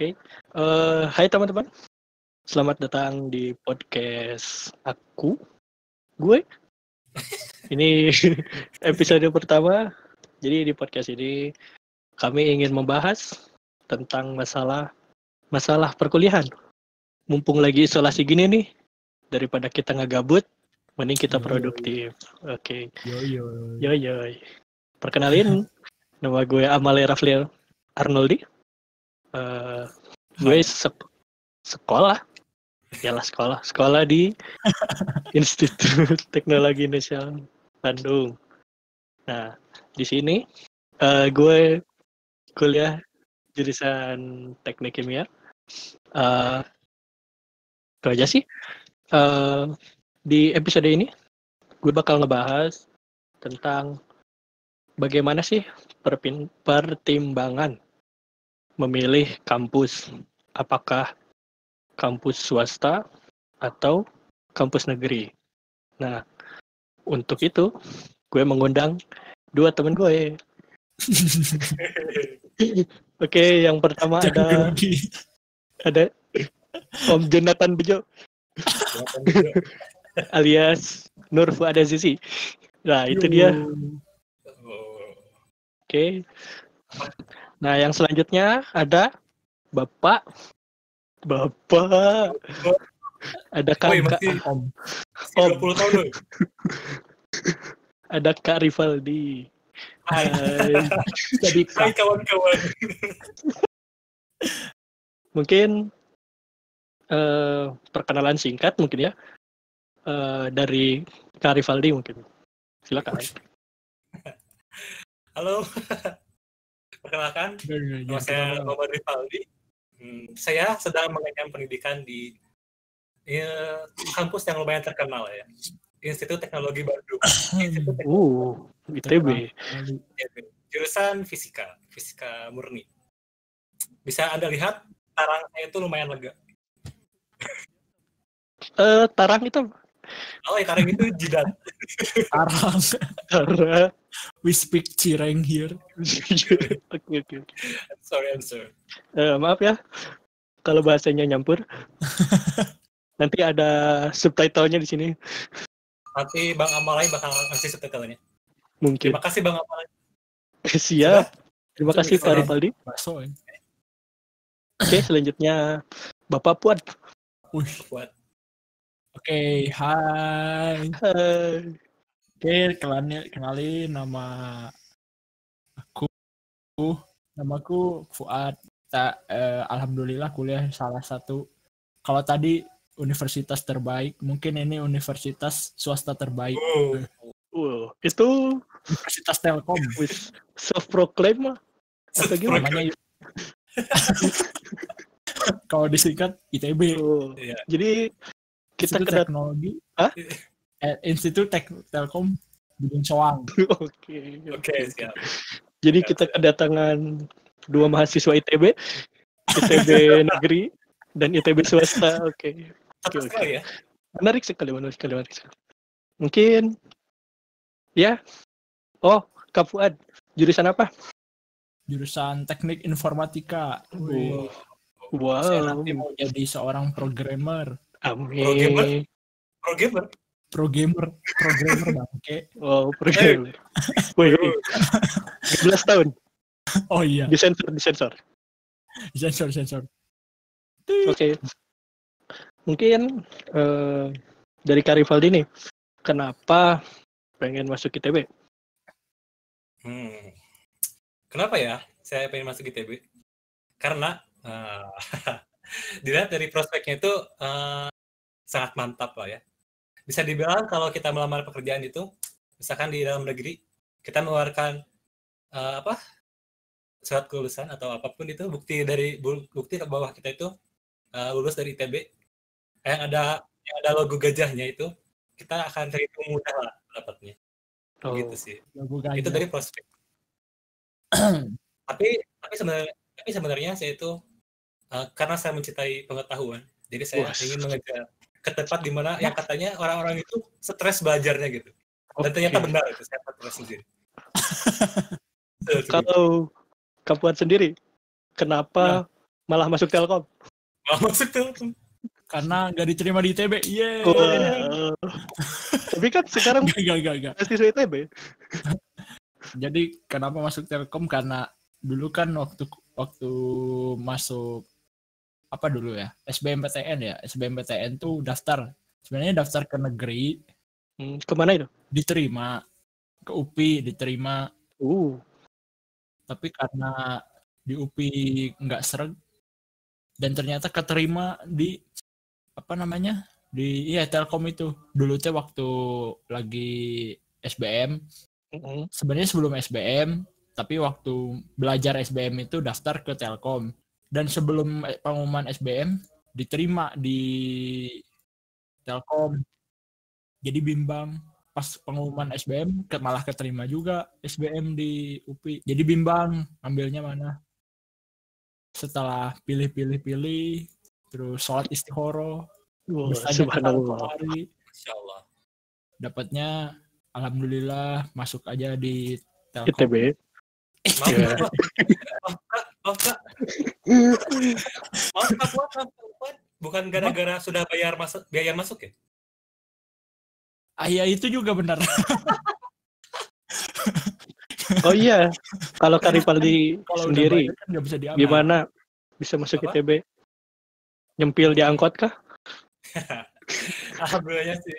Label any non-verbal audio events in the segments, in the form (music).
Oke. Eh, hai teman-teman. Selamat datang di podcast aku. Gue. Ini (laughs) episode pertama. Jadi di podcast ini kami ingin membahas tentang masalah masalah perkuliahan. Mumpung lagi isolasi gini nih, daripada kita ngegabut, mending kita produktif. Oke. Yo yo. Yo yo. Perkenalin, nama gue Amalia Rafliel Arnoldi. Eh, gue sek- sekolah, yalah sekolah, sekolah di (laughs) Institut Teknologi Indonesia Bandung. Nah, di sini eh, gue kuliah jurusan Teknik Kimia. Itu aja sih. Eh, di episode ini gue bakal ngebahas tentang bagaimana sih perpin- pertimbangan memilih kampus apakah kampus swasta atau kampus negeri. Nah, untuk itu gue mengundang dua teman gue. (laughs) Oke, yang pertama ada ada Om Jonathan Bejo (laughs) alias Nur Fuad Azizi. Nah, itu dia. Oh, Oke. Nah, yang selanjutnya ada Bapak Bapak ada Kak, masih Om. Om. 30 tahun loh. ada Kak Rivaldi. Hai. Jadi hai kawan-kawan. Mungkin eh, perkenalan singkat mungkin ya eh, dari Kak Rivaldi mungkin. Silakan. Halo. Perkenalkan, nama saya Muhammad Rivaldi. Hmm, saya sedang mengenyam pendidikan di ya, kampus yang lumayan terkenal ya. Institut Teknologi Bandung. Institut Teknologi Uh, ITB. ITB. Jurusan fisika, fisika murni. Bisa Anda lihat tarang saya itu lumayan lega. Eh, Tarang itu Oh, ya tarang itu jidat. (laughs) Arang. Tarang. We speak Cireng here. (laughs) Oke oke. Sorry, I'm sorry. Eh, maaf ya kalau bahasanya nyampur. (laughs) Nanti ada subtitlenya di sini Nanti Bang Amalai bakal ngasih subtitlenya. mungkin. Terima kasih Bang Amalai. Siap. Terima kasih Sudah. Rivaldi. Ya. Oke, selanjutnya Bapak Puan. Wih. Buat Oke, hai. Hai. Oke, kenalin, kenalin nama aku. Namaku Fuad. Ta, eh, Alhamdulillah kuliah salah satu. Kalau tadi universitas terbaik, mungkin ini universitas swasta terbaik. Oh, Wow, itu Universitas Telkom. self proclaim mah. Atau gimana? Namanya (laughs) kalau disingkat ITB. Oh, Iya. Jadi kita Institut kedat Teknologi. Hah? (laughs) Eh, Institut Tek Telkom Bidung Soang. (laughs) Oke. Oke, siap. Jadi kita kedatangan dua mahasiswa ITB, ITB (laughs) negeri dan ITB swasta. Oke. Oke. sekali ya. Menarik sekali, menarik sekali, menarik sekali. Mungkin ya. Oh, Kak Fuad, jurusan apa? Jurusan Teknik Informatika. Saya Wow. nanti mau jadi seorang programmer. Amin. Pro gamer. Pro gamer, programmer (laughs) bangke. Wow, programmer. Wih, wih. (laughs) 13 tahun. Oh iya, Disensor, disensor. sensor sensor. Oke. Mungkin eh, dari Kak Rivaldi nih, kenapa pengen masuk ITB? Hmm. Kenapa ya saya pengen masuk ITB? Karena eh, (laughs) dilihat dari prospeknya itu eh, sangat mantap lah ya. Bisa dibilang kalau kita melamar pekerjaan itu, misalkan di dalam negeri, kita mengeluarkan eh, apa surat kelulusan atau apa pun itu bukti dari bu- bukti bahwa kita itu eh, lulus dari ITB yang ada yang ada logo gajahnya itu kita akan terhitung mudah lah dapatnya. Oh, gitu sih. Itu dari prospek. (clears throat) Tapi tapi sebenarnya tapi sebenarnya saya itu eh, karena saya mencintai pengetahuan jadi saya Wah. ingin mengejar ke tempat di mana yang katanya orang-orang itu stres belajarnya gitu dan ternyata benar itu saya stres sendiri (laughs) Kalau Kak Fuad sendiri, kenapa Malah masuk Telkom. Malah masuk Telkom. Karena nggak diterima di ITB. Yeay. Wah. Tapi kan sekarang Gak, gak, gak, gak. mahasiswa ITB. Jadi kenapa masuk Telkom? Karena dulu kan waktu waktu masuk apa dulu ya? SBMPTN ya? SBMPTN tuh daftar. Sebenarnya daftar ke negeri. Hmm, ke mana itu? diterima. Ke UPI diterima. Uh, tapi karena di UPI nggak seret dan ternyata keterima di apa namanya? Di iya Telkom itu. Dulu teh waktu lagi SBM mm-mm. sebenarnya sebelum SBM tapi waktu belajar SBM itu daftar ke Telkom dan sebelum eh, pengumuman SBM diterima di Telkom. Jadi bimbang pas pengumuman SBM ke- malah keterima juga SBM di UPI jadi bimbang ambilnya mana? Setelah pilih-pilih-pilih terus sholat istihoro subhanallah. Allah. dapatnya alhamdulillah masuk aja di Telkom. ITB. Maaf, Kak. Maaf, Kak. Bukan gara-gara sudah bayar masuk biaya masuk ya? ah iya itu juga benar (laughs) Oh iya, kalau Karipaldi kalau udah sendiri bayar kan bisa diambil gimana bisa masuk Apa? ITB? Nyempil di angkot kah? (laughs) Alhamdulillahnya sih.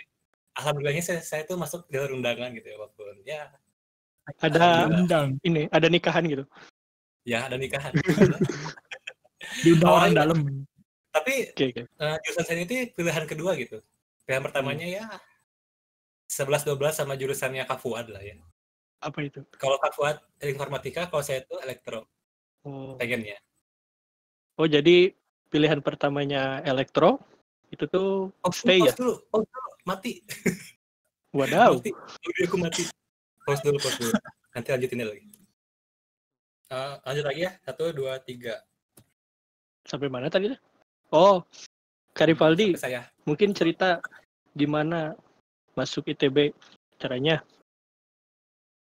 Alhamdulillahnya saya, saya tuh masuk jalur undangan gitu ya walaupun ya Ada diundang ini, ada nikahan gitu. Ya ada nikahan. (laughs) diundang Oh, orang iya. dalam Tapi Oke, oke. eh, jurusan saya itu pilihan kedua gitu. Pilihan pertamanya ya 11 12 sama jurusannya Kafuad lah ya. Apa itu? Kalau Kafuad informatika, kalau saya itu elektro Oh, pengennya. oh jadi pilihan pertamanya elektro itu tuh Oh, stay ya? dulu, pause dulu, mati. Wadaw. Mati. Aku mati. Pause dulu, pause dulu. Nanti lanjutin lagi. Eh, lanjut lagi ya. Satu, dua, tiga. Sampai mana tadi? Oh, Karipaldi, Sampai saya. mungkin cerita gimana masuk ITB caranya?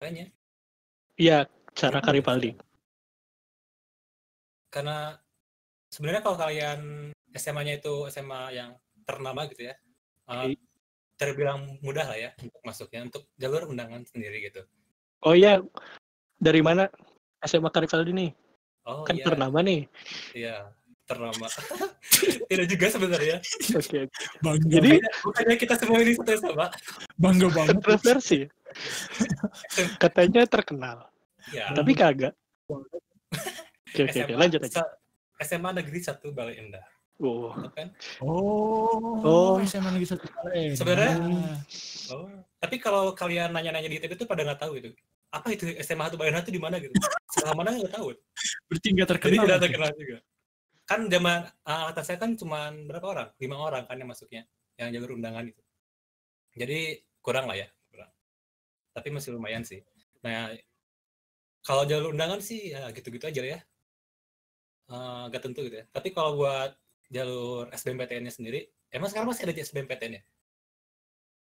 Kayaknya. Iya, cara Gimana Karipaldi. Karena sebenarnya kalau kalian SMA-nya itu SMA yang ternama gitu ya. eh, Oke. terbilang mudah lah ya untuk masuknya untuk jalur undangan sendiri gitu. Oh iya, dari mana SMA Karipaldi nih? Oh Kan iya, ternama nih. iya, ternama. (laughs) Tidak juga sebenarnya. Oke, oke. bangga Jadi Bukannya kita semua ini satu sama. bangga banget kontroversi. (laughs) Katanya terkenal, Ya. tapi kagak. Oke, oke, oke, lanjut aja. SMA Negeri 1 Balai Endah. Oh, kan? oh Oh. SMA lagi satu kali Sebenarnya- Oh. Tapi kalau kalian nanya-nanya di ITB itu pada nggak tahu itu. Apa itu SMA 1 Balai Endah itu di mana gitu? Sebelah mana nggak tahu. berarti nggak Jadi terkenal tidak gitu. terkenal juga. Kan zaman uh, atas saya kan cuma berapa orang? Lima orang kan yang masuknya, yang jalur undangan itu. Jadi kurang lah ya, kurang. Tapi masih lumayan sih. Nah, kalau jalur undangan sih ya gitu-gitu aja lah ya. Eh, Gak tentu gitu ya. Tapi kalau buat jalur SBMPTN-nya sendiri, emang sekarang masih ada SBMPTN ya?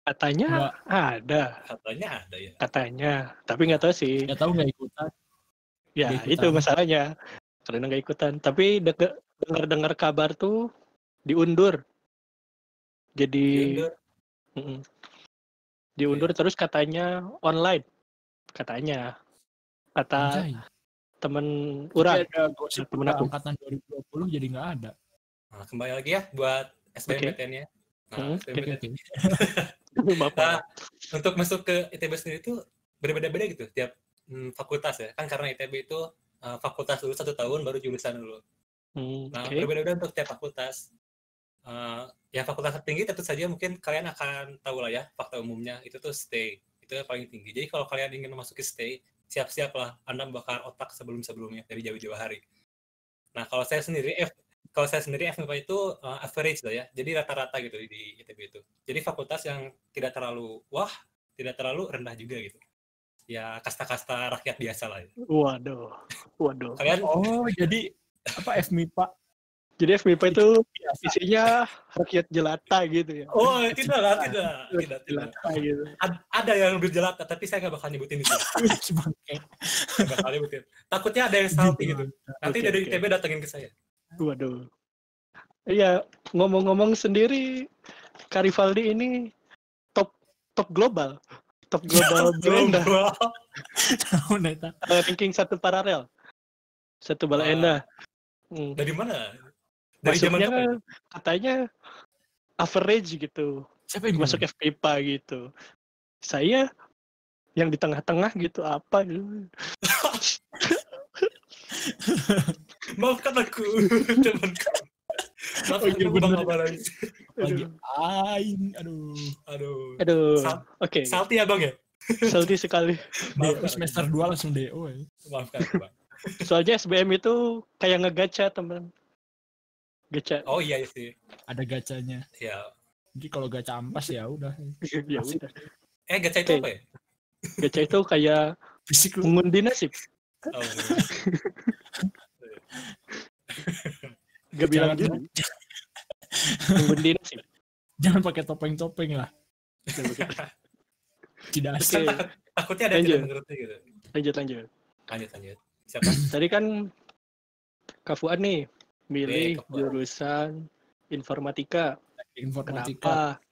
Katanya Nggak. ada, Katanya ada ya. katanya. Tapi nggak tahu sih. nggak tahu nggak ikutan Ya, Nggak itu ikutan. masalahnya. Karena nggak ikutan. Tapi dengar-dengar kabar tuh diundur. Jadi Diundur. Diundur terus katanya online. Katanya. Kata Anjay. temen Tapi orang. ada gosip temen aku. angkatan 2020 jadi nggak ada Nah, kembali lagi ya buat SBMPTN-nya. Nah, Hmm. (laughs) Nah, untuk masuk ke ITB sendiri itu berbeda-beda gitu tiap hmm, fakultas ya. Kan karena ITB itu uh, fakultas dulu satu tahun baru jurusan dulu. Hmm, nah berbeda-beda untuk tiap fakultas. Uh, yang fakultas tertinggi tentu saja mungkin kalian akan tahu lah ya fakta umumnya. Itu tuh stay itu yang paling tinggi. Jadi kalau kalian ingin memasuki stay siap-siaplah anda bakar otak sebelum-sebelumnya dari jauh-jauh hari. Nah kalau saya sendiri F, kalau saya sendiri FMIPA itu uh, average lah ya jadi rata-rata gitu di ITB itu jadi fakultas yang tidak terlalu wah tidak terlalu rendah juga gitu ya kasta-kasta rakyat biasa lah ya. Waduh. Waduh. kalian oh jadi apa FMIPA Jadi FMIPA itu isinya rakyat jelata gitu ya. oh tidak lah tidak tidak tidak Jelata gitu. Ad- ada yang lebih jelata tapi saya nggak bakal nyebutin itu (laughs) bakal nyebutin takutnya ada yang salty gitu nanti Oke, dari. ITB datengin ke saya Waduh. Iya, ngomong-ngomong sendiri, Karivaldi ini top top global, top global brand. Tahu neta. Eh, ranking satu paralel, satu bala Wah. enda. Hmm. Dari mana? Dari zaman kapan? katanya average gitu, Siapa yang masuk? FPIPA gitu. Saya yang di tengah-tengah gitu apa gitu. (laughs) Maafkan aku, temanku. (laughs) Maafkan Oh, iya, aku, Bang. Abaran. Lagi Aduh. aing, aduh. Aduh. Aduh. Sal- Oke, Salty ya, Bang ya? salty sekali. (laughs) Maafkan. semester 2 langsung DO ya. Maafkan aku, Bang. Soalnya SBM itu kayak ngegacha, teman. Gacha. Oh iya sih. Ada gacanya. Ya. Jadi kalau gacha ampas ya udah. ya udah. Eh, gacha itu Oke. apa ya? Gacha itu kayak Fisik mengundi nasib. Oh, (laughs) Gak bilang Jangan- gitu. Mengundi nasib. Jangan pakai topeng-topeng lah. Tidak Oke, asal. takutnya ada yang Lanjut. tidak mengerti gitu. lanjut lanjut. Lanjut, lanjut. Siapa? (clears throat) Tadi kan Kak Fuad nih milih Kak Fuad. jurusan informatika. Informatika. Kenapa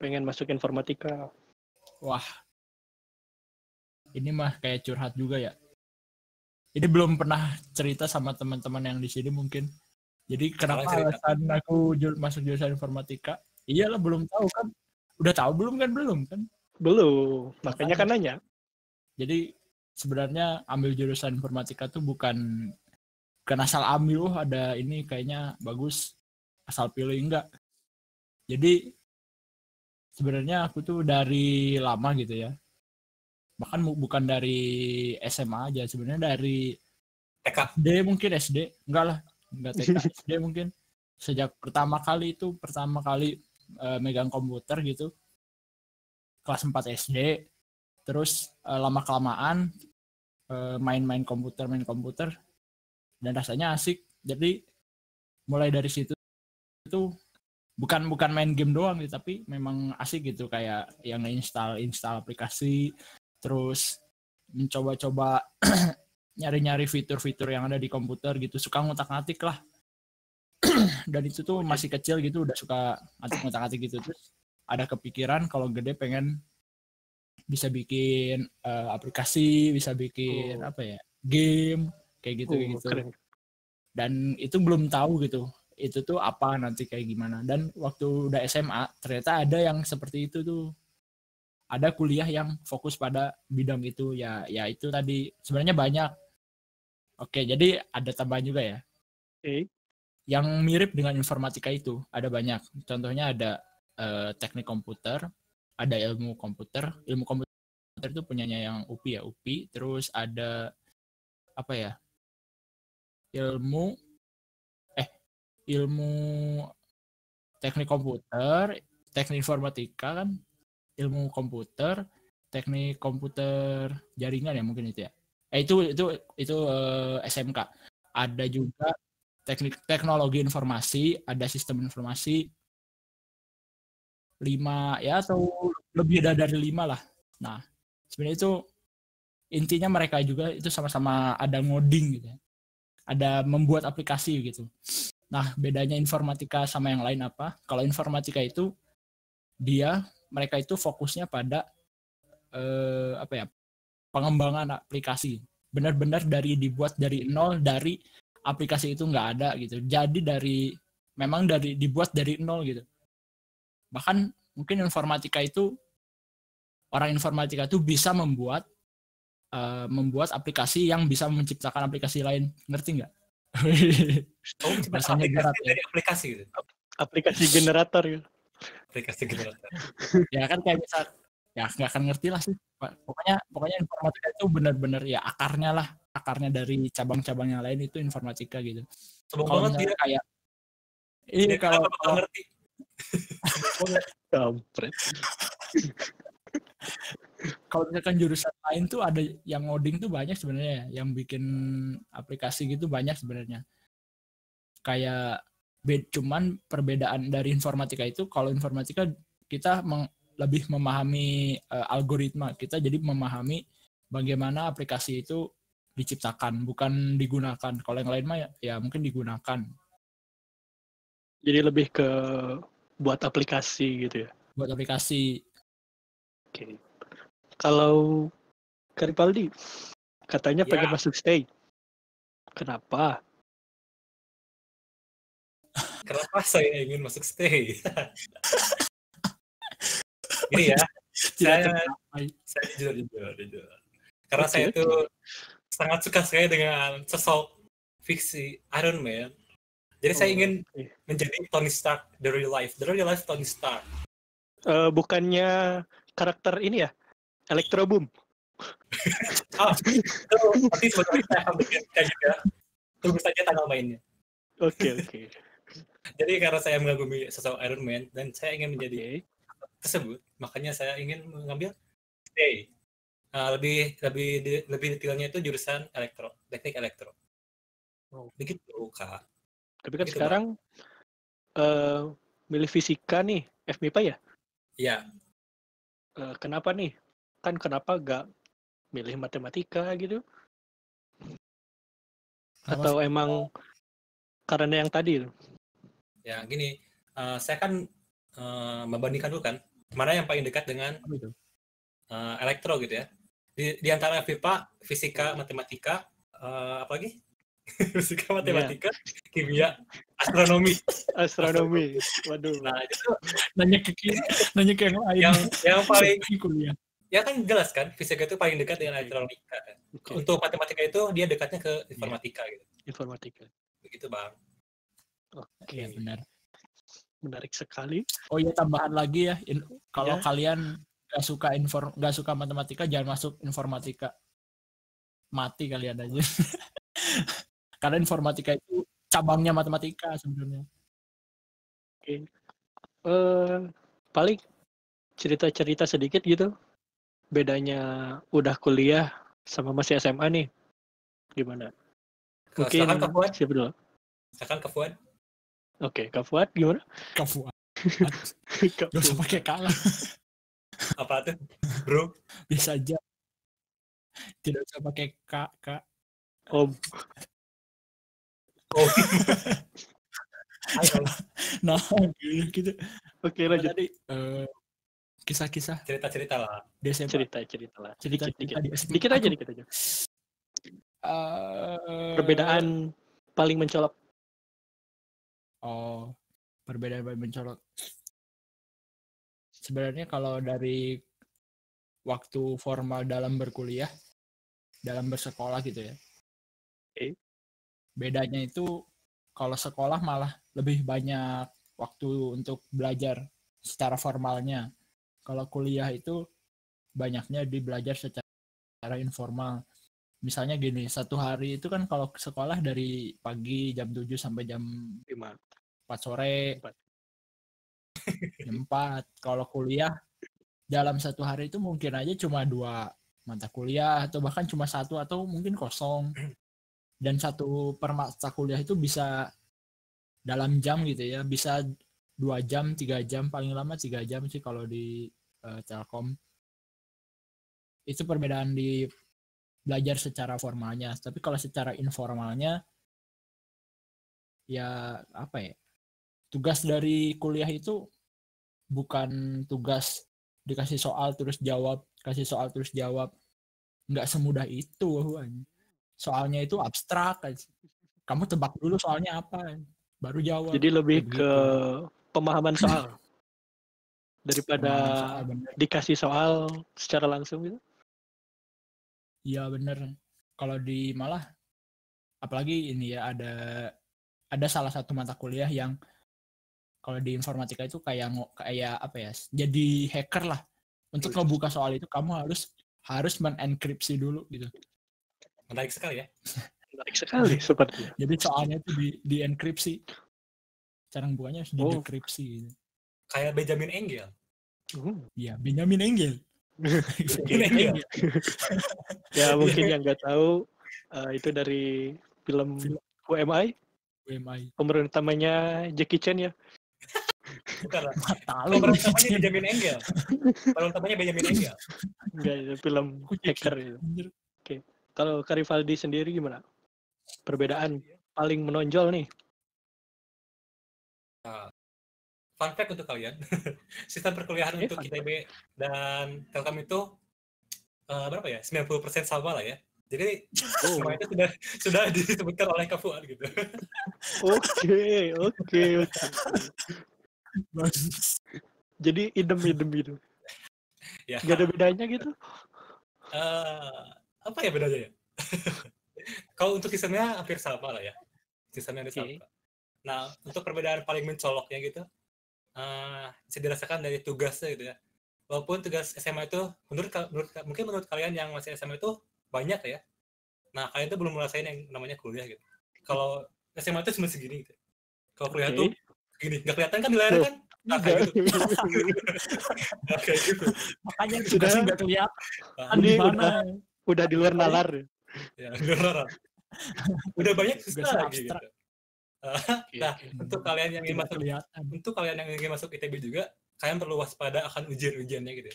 pengen masuk informatika? Wah. Ini mah kayak curhat juga ya. Ini belum pernah cerita sama teman-teman yang di sini mungkin. Jadi kenapa cerita. alasan aku jur- masuk jurusan informatika? Iyalah belum tahu kan. Udah tahu belum kan belum kan? Belum. Makanya kan nanya. Jadi sebenarnya ambil jurusan informatika tuh bukan bukan asal ambil oh ada ini kayaknya bagus asal pilih enggak. Jadi sebenarnya aku tuh dari lama gitu ya. Bahkan bukan dari SMA aja sebenarnya dari TK. SD mungkin SD enggak lah enggak TK SD (laughs) mungkin. Sejak pertama kali itu pertama kali eh, megang komputer gitu. Kelas 4 SD terus lama kelamaan main-main komputer main komputer. Dan rasanya asik. Jadi mulai dari situ itu bukan bukan main game doang gitu tapi memang asik gitu. Kayak yang install install aplikasi terus mencoba-coba (clears throat) nyari-nyari fitur-fitur yang ada di komputer gitu. Suka ngutak-ngatik lah. (clears throat) Dan itu tuh masih kecil gitu udah suka ngatik-ngatik gitu. Terus ada kepikiran kalau gede pengen bisa bikin eh, aplikasi bisa bikin Oh. apa ya game kayak gitu kayak Uh, gitu. keren. dan itu belum tahu gitu itu tuh apa nanti kayak gimana. Dan waktu udah SMA ternyata ada yang seperti itu tuh ada kuliah yang fokus pada bidang itu. Ya ya itu tadi. Sebenarnya banyak. Oke jadi ada tambahan juga ya. Oke. yang mirip dengan informatika itu ada banyak. Contohnya ada eh, teknik komputer ada ilmu komputer. Ilmu komputer itu punyanya yang UPI ya UPI terus ada apa ya ilmu eh ilmu teknik komputer teknik informatika kan ilmu komputer teknik komputer jaringan ya mungkin itu ya. Eh itu itu itu eh, SMK ada juga teknik teknologi informasi ada sistem informasi lima ya atau lebih da- dari lima lah. Nah sebenarnya itu intinya mereka juga itu sama-sama ada ngoding gitu ya. ada membuat aplikasi gitu. Nah bedanya informatika sama yang lain apa? Kalau informatika itu dia mereka itu fokusnya pada eh, apa ya pengembangan aplikasi benar-benar dari dibuat dari nol dari aplikasi itu nggak ada gitu jadi dari memang dari dibuat dari nol gitu bahkan mungkin informatika itu orang informatika itu bisa membuat eh, membuat aplikasi yang bisa menciptakan aplikasi lain ngerti nggak Oh, (laughs) aplikasi berat ya. dari aplikasi gitu. Aplikasi generator gitu. Aplikasi generator. (laughs) ya kan kayak misal ya nggak akan ngerti lah sih Pak. pokoknya pokoknya informatika itu benar-benar ya akarnya lah akarnya dari cabang-cabang yang lain itu informatika gitu Sombong kalau banget dia. misalnya kayak ini Dia kalau bakal kalau ngerti? Kampret. (laughs) kalau misalkan jurusan lain tuh ada yang ngoding tuh banyak sebenarnya yang bikin aplikasi gitu banyak sebenarnya kayak cuman perbedaan dari informatika itu kalau informatika kita meng- lebih memahami eh, algoritma kita jadi memahami bagaimana aplikasi itu diciptakan bukan digunakan kalau yang lain mah ya, ya mungkin digunakan Jadi lebih ke buat aplikasi gitu ya. buat aplikasi. Oke. Kalau Karipaldi katanya Ya. pengen masuk stay. Kenapa? Kenapa saya ingin masuk stay? (laughs) Gini ya, saya saya jujur jujur jujur. Karena saya itu sangat suka sekali dengan sosok fiksi Iron Man. Jadi saya ingin menjadi Tony Stark the real life, the real life Tony Stark. Eh, bukannya karakter ini ya? Electro Boom. (laughs) Ah, itu nanti sebenarnya saya akan bikin kayak gitu ya. Tunggu saja tanggal mainnya. Oke, oke. Jadi karena saya mengagumi sosok Iron Man dan saya ingin menjadi Oke. tersebut, makanya saya ingin mengambil stay. Uh, lebih lebih di- lebih detailnya itu jurusan elektro, teknik elektro. Oh. Begitu kak. Tapi kan Gitu, sekarang eh milih fisika nih, FMIPA ya? Iya, Eh, kenapa nih? Kan kenapa gak milih matematika gitu? Atau emang karena yang tadi? Ya gini. uh, saya kan uh, membandingkan dulu kan, mana yang paling dekat dengan uh, elektro gitu ya. Di, di antara FIPA, fisika, matematika, uh, apa lagi? (laughs) fisika, matematika, kimia, astronomi. Astronomi. Waduh. (laughs) Nah, itu Nanya ke kiri, nanya ke yang lain. yang yang paling kuliah. ya kan jelas kan fisika itu paling dekat dengan elektronika kan. Oke, Untuk matematika itu dia dekatnya ke informatika gitu. informatika. Begitu bang. Oke, Iya benar. menarik sekali. Oh iya tambahan lagi ya, in- kalau Ya. kalian nggak suka inform nggak suka matematika jangan masuk informatika. Mati kalian aja. (laughs) Karena informatika itu cabangnya matematika sebenarnya. Eh, paling cerita-cerita sedikit gitu. Bedanya udah kuliah sama masih SMA nih. Gimana? Ke- Mungkin Silakan Kak Fuad. siapa dulu? Silakan Fuad. Oke, Kak Fuad gimana? Kafu, (laughs) Kak gak usah pakai kalah, Apa tuh? Bro. bisa aja. Tidak usah pakai kak, kak. Om. Oh. (laughs) Ayo, Nah, gitu. Oke, Apa lanjut. Tadi eh, kisah-kisah cerita-cerita lah. SMA. Cerita-cerita lah. Sedikit, Cerita-cerita dikit. di SMA. Dikit aja, dikit aja. eh, Perbedaan paling mencolok. Oh, perbedaan mencolok. Sebenarnya kalau dari waktu formal dalam berkuliah, dalam bersekolah gitu ya. Oke. Bedanya itu kalau sekolah malah lebih banyak waktu untuk belajar secara formalnya. Kalau kuliah itu banyaknya di belajar secara informal. Misalnya gini, satu hari itu kan kalau sekolah dari pagi jam 7 sampai jam Lima. 4 sore, Empat. (laughs) jam 4. Kalau kuliah dalam satu hari itu mungkin aja cuma dua mata kuliah atau bahkan cuma satu atau mungkin kosong. (clears throat) Dan satu per mata kuliah itu bisa dalam jam gitu ya, bisa dua jam, tiga jam, paling lama tiga jam sih kalau di eh, Telkom. Itu perbedaan di belajar secara formalnya. Tapi kalau secara informalnya, ya apa ya? Tugas dari kuliah itu bukan tugas dikasih soal terus jawab, kasih soal terus jawab. Nggak semudah itu. Soalnya itu abstrak. Kamu tebak dulu soalnya apa, baru jawab. Jadi lebih Kayak ke gitu. pemahaman soal. (clears throat) Daripada Pemahaman soal, bener. dikasih soal secara langsung gitu. Iya bener. Kalau di malah, apalagi ini ya ada ada salah satu mata kuliah yang kalau di informatika itu kayak kayak apa ya? Jadi hacker lah. Untuk ngebuka soal itu kamu harus harus menenkripsi dulu gitu. Menarik sekali ya. (laughs) Menarik sekali sepertinya. Jadi soalnya itu di di enkripsi. Cara bukanya harus Oh. didekripsi gitu. Kayak Benjamin Engel. Iya, Benjamin Engel. Benjamin Engel. Ya mungkin yang nggak tahu eh, itu dari film Film. UMI UMI. pemeran utamanya Jackie Chan ya. Bukan lah. Pemeran utamanya Benjamin Engel. Pemeran utamanya Benjamin Engel. Enggak, itu film hacker itu. Anjir. Kalau Karivaldi sendiri gimana? Perbedaan paling menonjol nih. Nah, fun fact untuk kalian, (laughs) sistem perkuliahan Eh, untuk ITB dan Telkom itu eh, berapa ya? 90% sama lah ya. Jadi Oh, semua itu sudah sudah (laughs) disebutkan oleh Kak Fuad gitu. (laughs) Oke, oke, oke. Jadi idem-idem gitu. Ya. Gak ada bedanya gitu. eh, apa ya bedanya ya? Kalau untuk sistemnya hampir sama lah ya. Sistemnya hampir Oke. sama. Nah, untuk perbedaan paling mencoloknya gitu, eh bisa dirasakan dari tugasnya gitu ya. Walaupun tugas SMA itu, menurut, menurut mungkin menurut kalian yang masih SMA itu banyak ya. Nah, kalian tuh belum ngerasain yang namanya kuliah gitu. Kalau SMA itu cuma segini gitu. Kalau kuliah Oke. tuh segini. Nggak kelihatan kan di layar kan? Nah, kayak gitu. (laughs) Nah, kayak gitu. Makanya Sudah. nggak kelihatan Nah, Ini di mana. Udah di luar nalar. ya, beneran. (laughs) Udah banyak susah lagi gitu. Nah, untuk kalian yang ingin masuk kelihatan. untuk kalian yang ingin masuk ITB juga, kalian perlu waspada akan ujian-ujiannya gitu.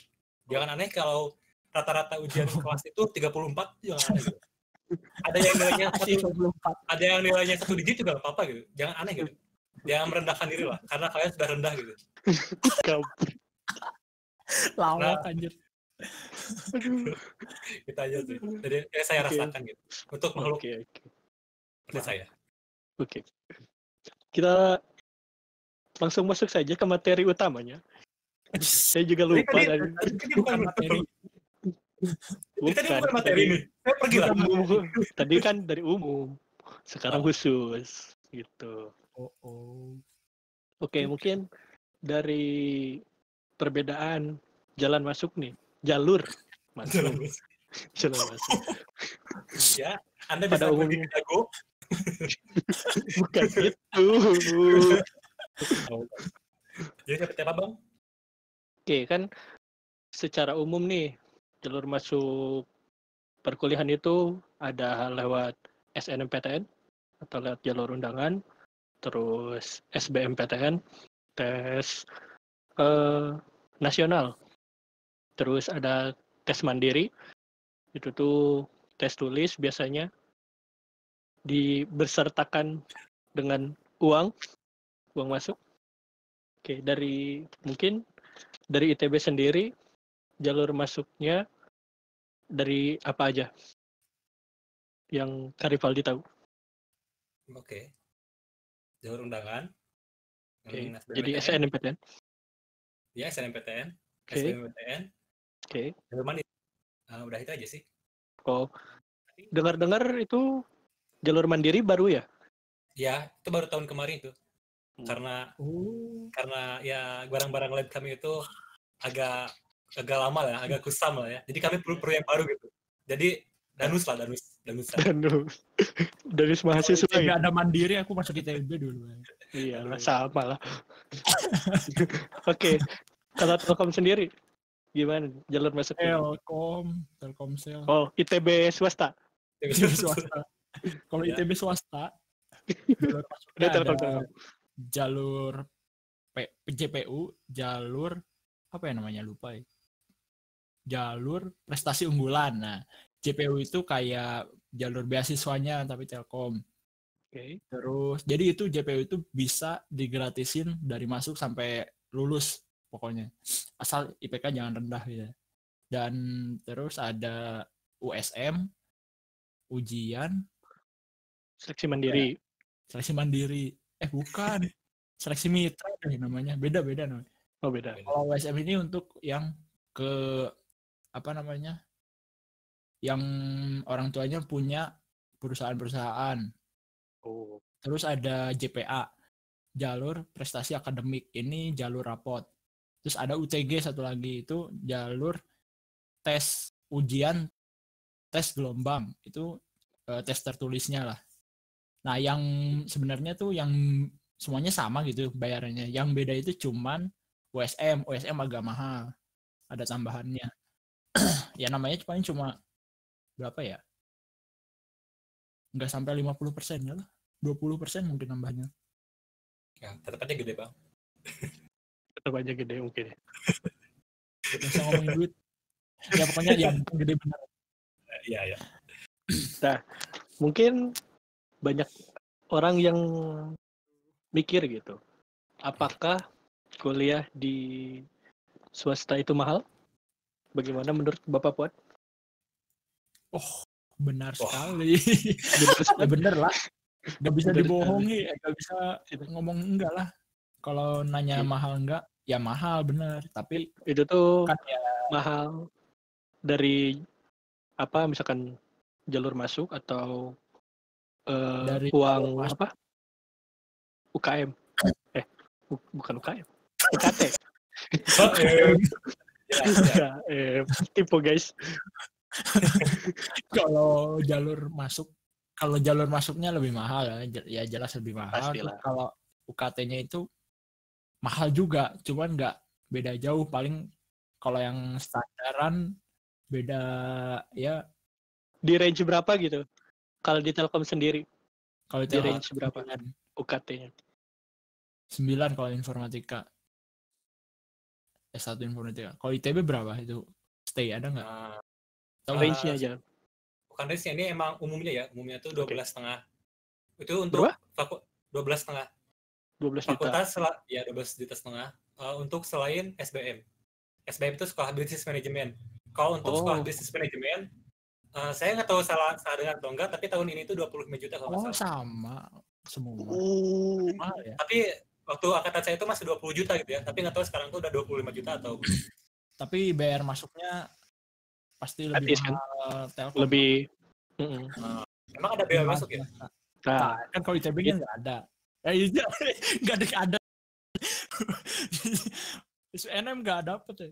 Jangan aneh kalau rata-rata ujian (laughs) kelas itu 34 jangan aneh gitu. Ada yang nilainya (laughs) satu, 24. ada yang nilainya satu digit juga nggak apa-apa gitu. Jangan aneh gitu. Jangan merendahkan diri lah, karena kalian sudah rendah gitu. Lawak Nah. anjir. Kita aja sih. Jadi yang saya Oke. rasakan gitu. Untuk makhluk Oke, oke. seperti saya. Oke. Kita langsung masuk saja ke materi utamanya. Saya juga lupa tadi, dan tadi, Bukan bukan materi. Tadi tadi bukan materi ini. Saya pergi lah. umum. Tadi kan dari umum. Sekarang Oh. khusus gitu. Oh, oh. Oke, mungkin dari perbedaan jalan masuk nih, jalur Jalan masuk, jalan masuk. Ya, Anda Pada bisa pergi umumnya. Dago. Bukan (laughs) itu. Jadi seperti apa, Bang? Oke, kan secara umum nih jalur masuk perkuliahan itu ada lewat SNMPTN atau lewat jalur undangan, terus SBMPTN, tes eh, nasional, terus ada tes mandiri, itu tuh tes tulis biasanya dibersertakan dengan uang, uang masuk. Oke, dari mungkin dari ITB sendiri jalur masuknya dari apa aja yang Karivaldi tahu? Oke. Jalur undangan. Oke, Hmm, jadi. SNMPTN. Ya, SNMPTN. Oke. Oke. Jalur mandiri. Ah, udah itu aja sih. Oh, dengar-dengar itu jalur mandiri baru ya? Ya, itu baru tahun kemarin tuh. Hmm. Karena Oh. karena ya barang-barang lab kami itu agak agak lama lah, agak kusam lah ya. Jadi kami perlu perlu yang baru gitu. Jadi danus lah, danus, danusan. Aduh, dari mahasiswa ITB ya? ada mandiri, aku masuk ITB dulu. Iya, lah, sama lah. (laughs) Oke, kalau Telkom sendiri gimana jalur masuknya? Telkom, Telkomsel. Oh, ITB swasta. ITB swasta. Kalau Ya. ITB swasta, jalur masuknya ada Telkom. jalur P- JPU, jalur apa ya namanya lupa ya. Jalur prestasi unggulan. Nah, JPU itu kayak jalur beasiswanya tapi Telkom. Oke. Terus jadi itu JPU itu bisa digratisin dari masuk sampai lulus pokoknya. Asal IPK jangan rendah gitu. Dan terus ada USM, ujian, Seleksi mandiri. seleksi mandiri. Eh bukan. (laughs) Seleksi mitra deh namanya. Beda-beda namanya. Oh, beda. Kalau USM ini untuk yang ke apa namanya? Yang orang tuanya punya perusahaan-perusahaan. Oh, Terus ada JPA, jalur prestasi akademik. Ini jalur rapot. Terus ada UTG satu lagi itu jalur tes ujian tes gelombang. Itu eh, tes tertulisnya lah. Nah, yang sebenarnya tuh yang semuanya sama gitu bayarannya. Yang beda itu cuman USM. USM agak mahal. Ada tambahannya. (clears throat) ya namanya paling cuma berapa ya? Nggak sampai 50% ya lah. 20% mungkin nambahnya. Ya, tetap aja gede, Bang. (laughs) tetap aja gede mungkin. ya. Usah ngomongin duit. Ya pokoknya ya bukan gede benar. Eh, Iya, iya. Mungkin banyak orang yang mikir gitu. apakah kuliah di swasta itu mahal? Bagaimana menurut Bapak Puan? Benar Wah. sekali. Benar ya sekali. bener lah. Gak bisa dibohongi, eh, gak bisa Itu. ngomong enggak lah. Kalau nanya Iya. mahal enggak, ya mahal bener. Tapi Itu tuh kan ya mahal dari apa misalkan jalur masuk atau eh, Dari uang jalur masuk. apa UKM eh bu- bukan UKM UKT ya. eh, tipe guys. (laughs) Kalau jalur masuk, kalau jalur masuknya lebih mahal ya, ya jelas lebih mahal. Kalau UKT-nya itu mahal juga, cuman nggak beda jauh. Paling kalau yang standaran beda ya. Di range berapa gitu kalau di Telkom sendiri kalau Di range berapa? sembilan. UKT-nya 9 kalau informatika. S1 informatika. Kalau ITB berapa itu? Stay ada nggak? Nah, Tahu Range- range-nya aja bukan range ini emang umumnya ya umumnya tuh 12 setengah itu untuk Berapa? faku 12 setengah 12 juta fakultas ya 12 juta setengah eh, untuk selain SBM SBM itu sekolah bisnis manajemen kalau untuk sekolah Oh. bisnis manajemen eh, saya nggak tahu salah salah dengar atau enggak tapi tahun ini tuh 25 juta kalau Oh nggak salah sama semua. oh Mahal ya. tapi waktu angkatan saya itu masih 20 juta gitu ya tapi nggak tahu sekarang tuh udah 25 juta atau (laughs) Tapi bayar masuknya pasti lebih Gratis, kan? mahal Telkom. lebih Mm-mm. emang ada biaya Mahal masuk ya nah Nah, kan kalau ITB kan nggak ada. Ya iya, (laughs) nggak ada ada. (laughs) SNM nggak dapet ya.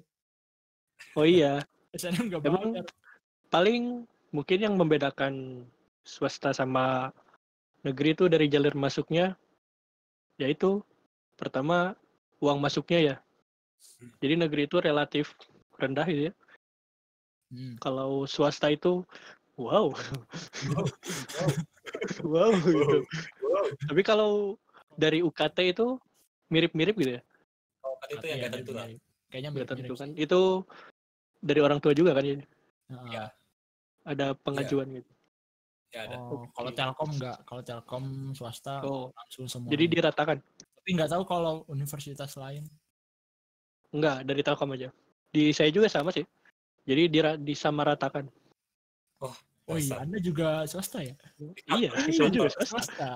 oh iya SNM nggak Emang- bayar. Paling mungkin yang membedakan swasta sama negeri itu dari jalur masuknya yaitu pertama uang masuknya ya. Jadi negeri itu relatif rendah gitu ya. Hmm. kalau swasta itu wow. Wow. (laughs) Gitu. Wow. Tapi kalau dari UKT itu mirip-mirip gitu ya? Kata itu yang Iya, nggak tentu lah. mirip-mirip. Kayaknya mirip-mirip tentu kan. Itu dari orang tua juga kan ya? Heeh. Iya. ada pengajuan gitu ya ada Oh, kalau Oke. Telkom nggak, kalau Telkom swasta oh langsung semua. jadi diratakan Tapi nggak tahu kalau universitas lain. enggak dari Telkom aja di saya juga sama sih jadi dira- disamaratakan Oh iya, Dasar. Anda juga swasta ya? iya Apa? saya juga Swasta. swasta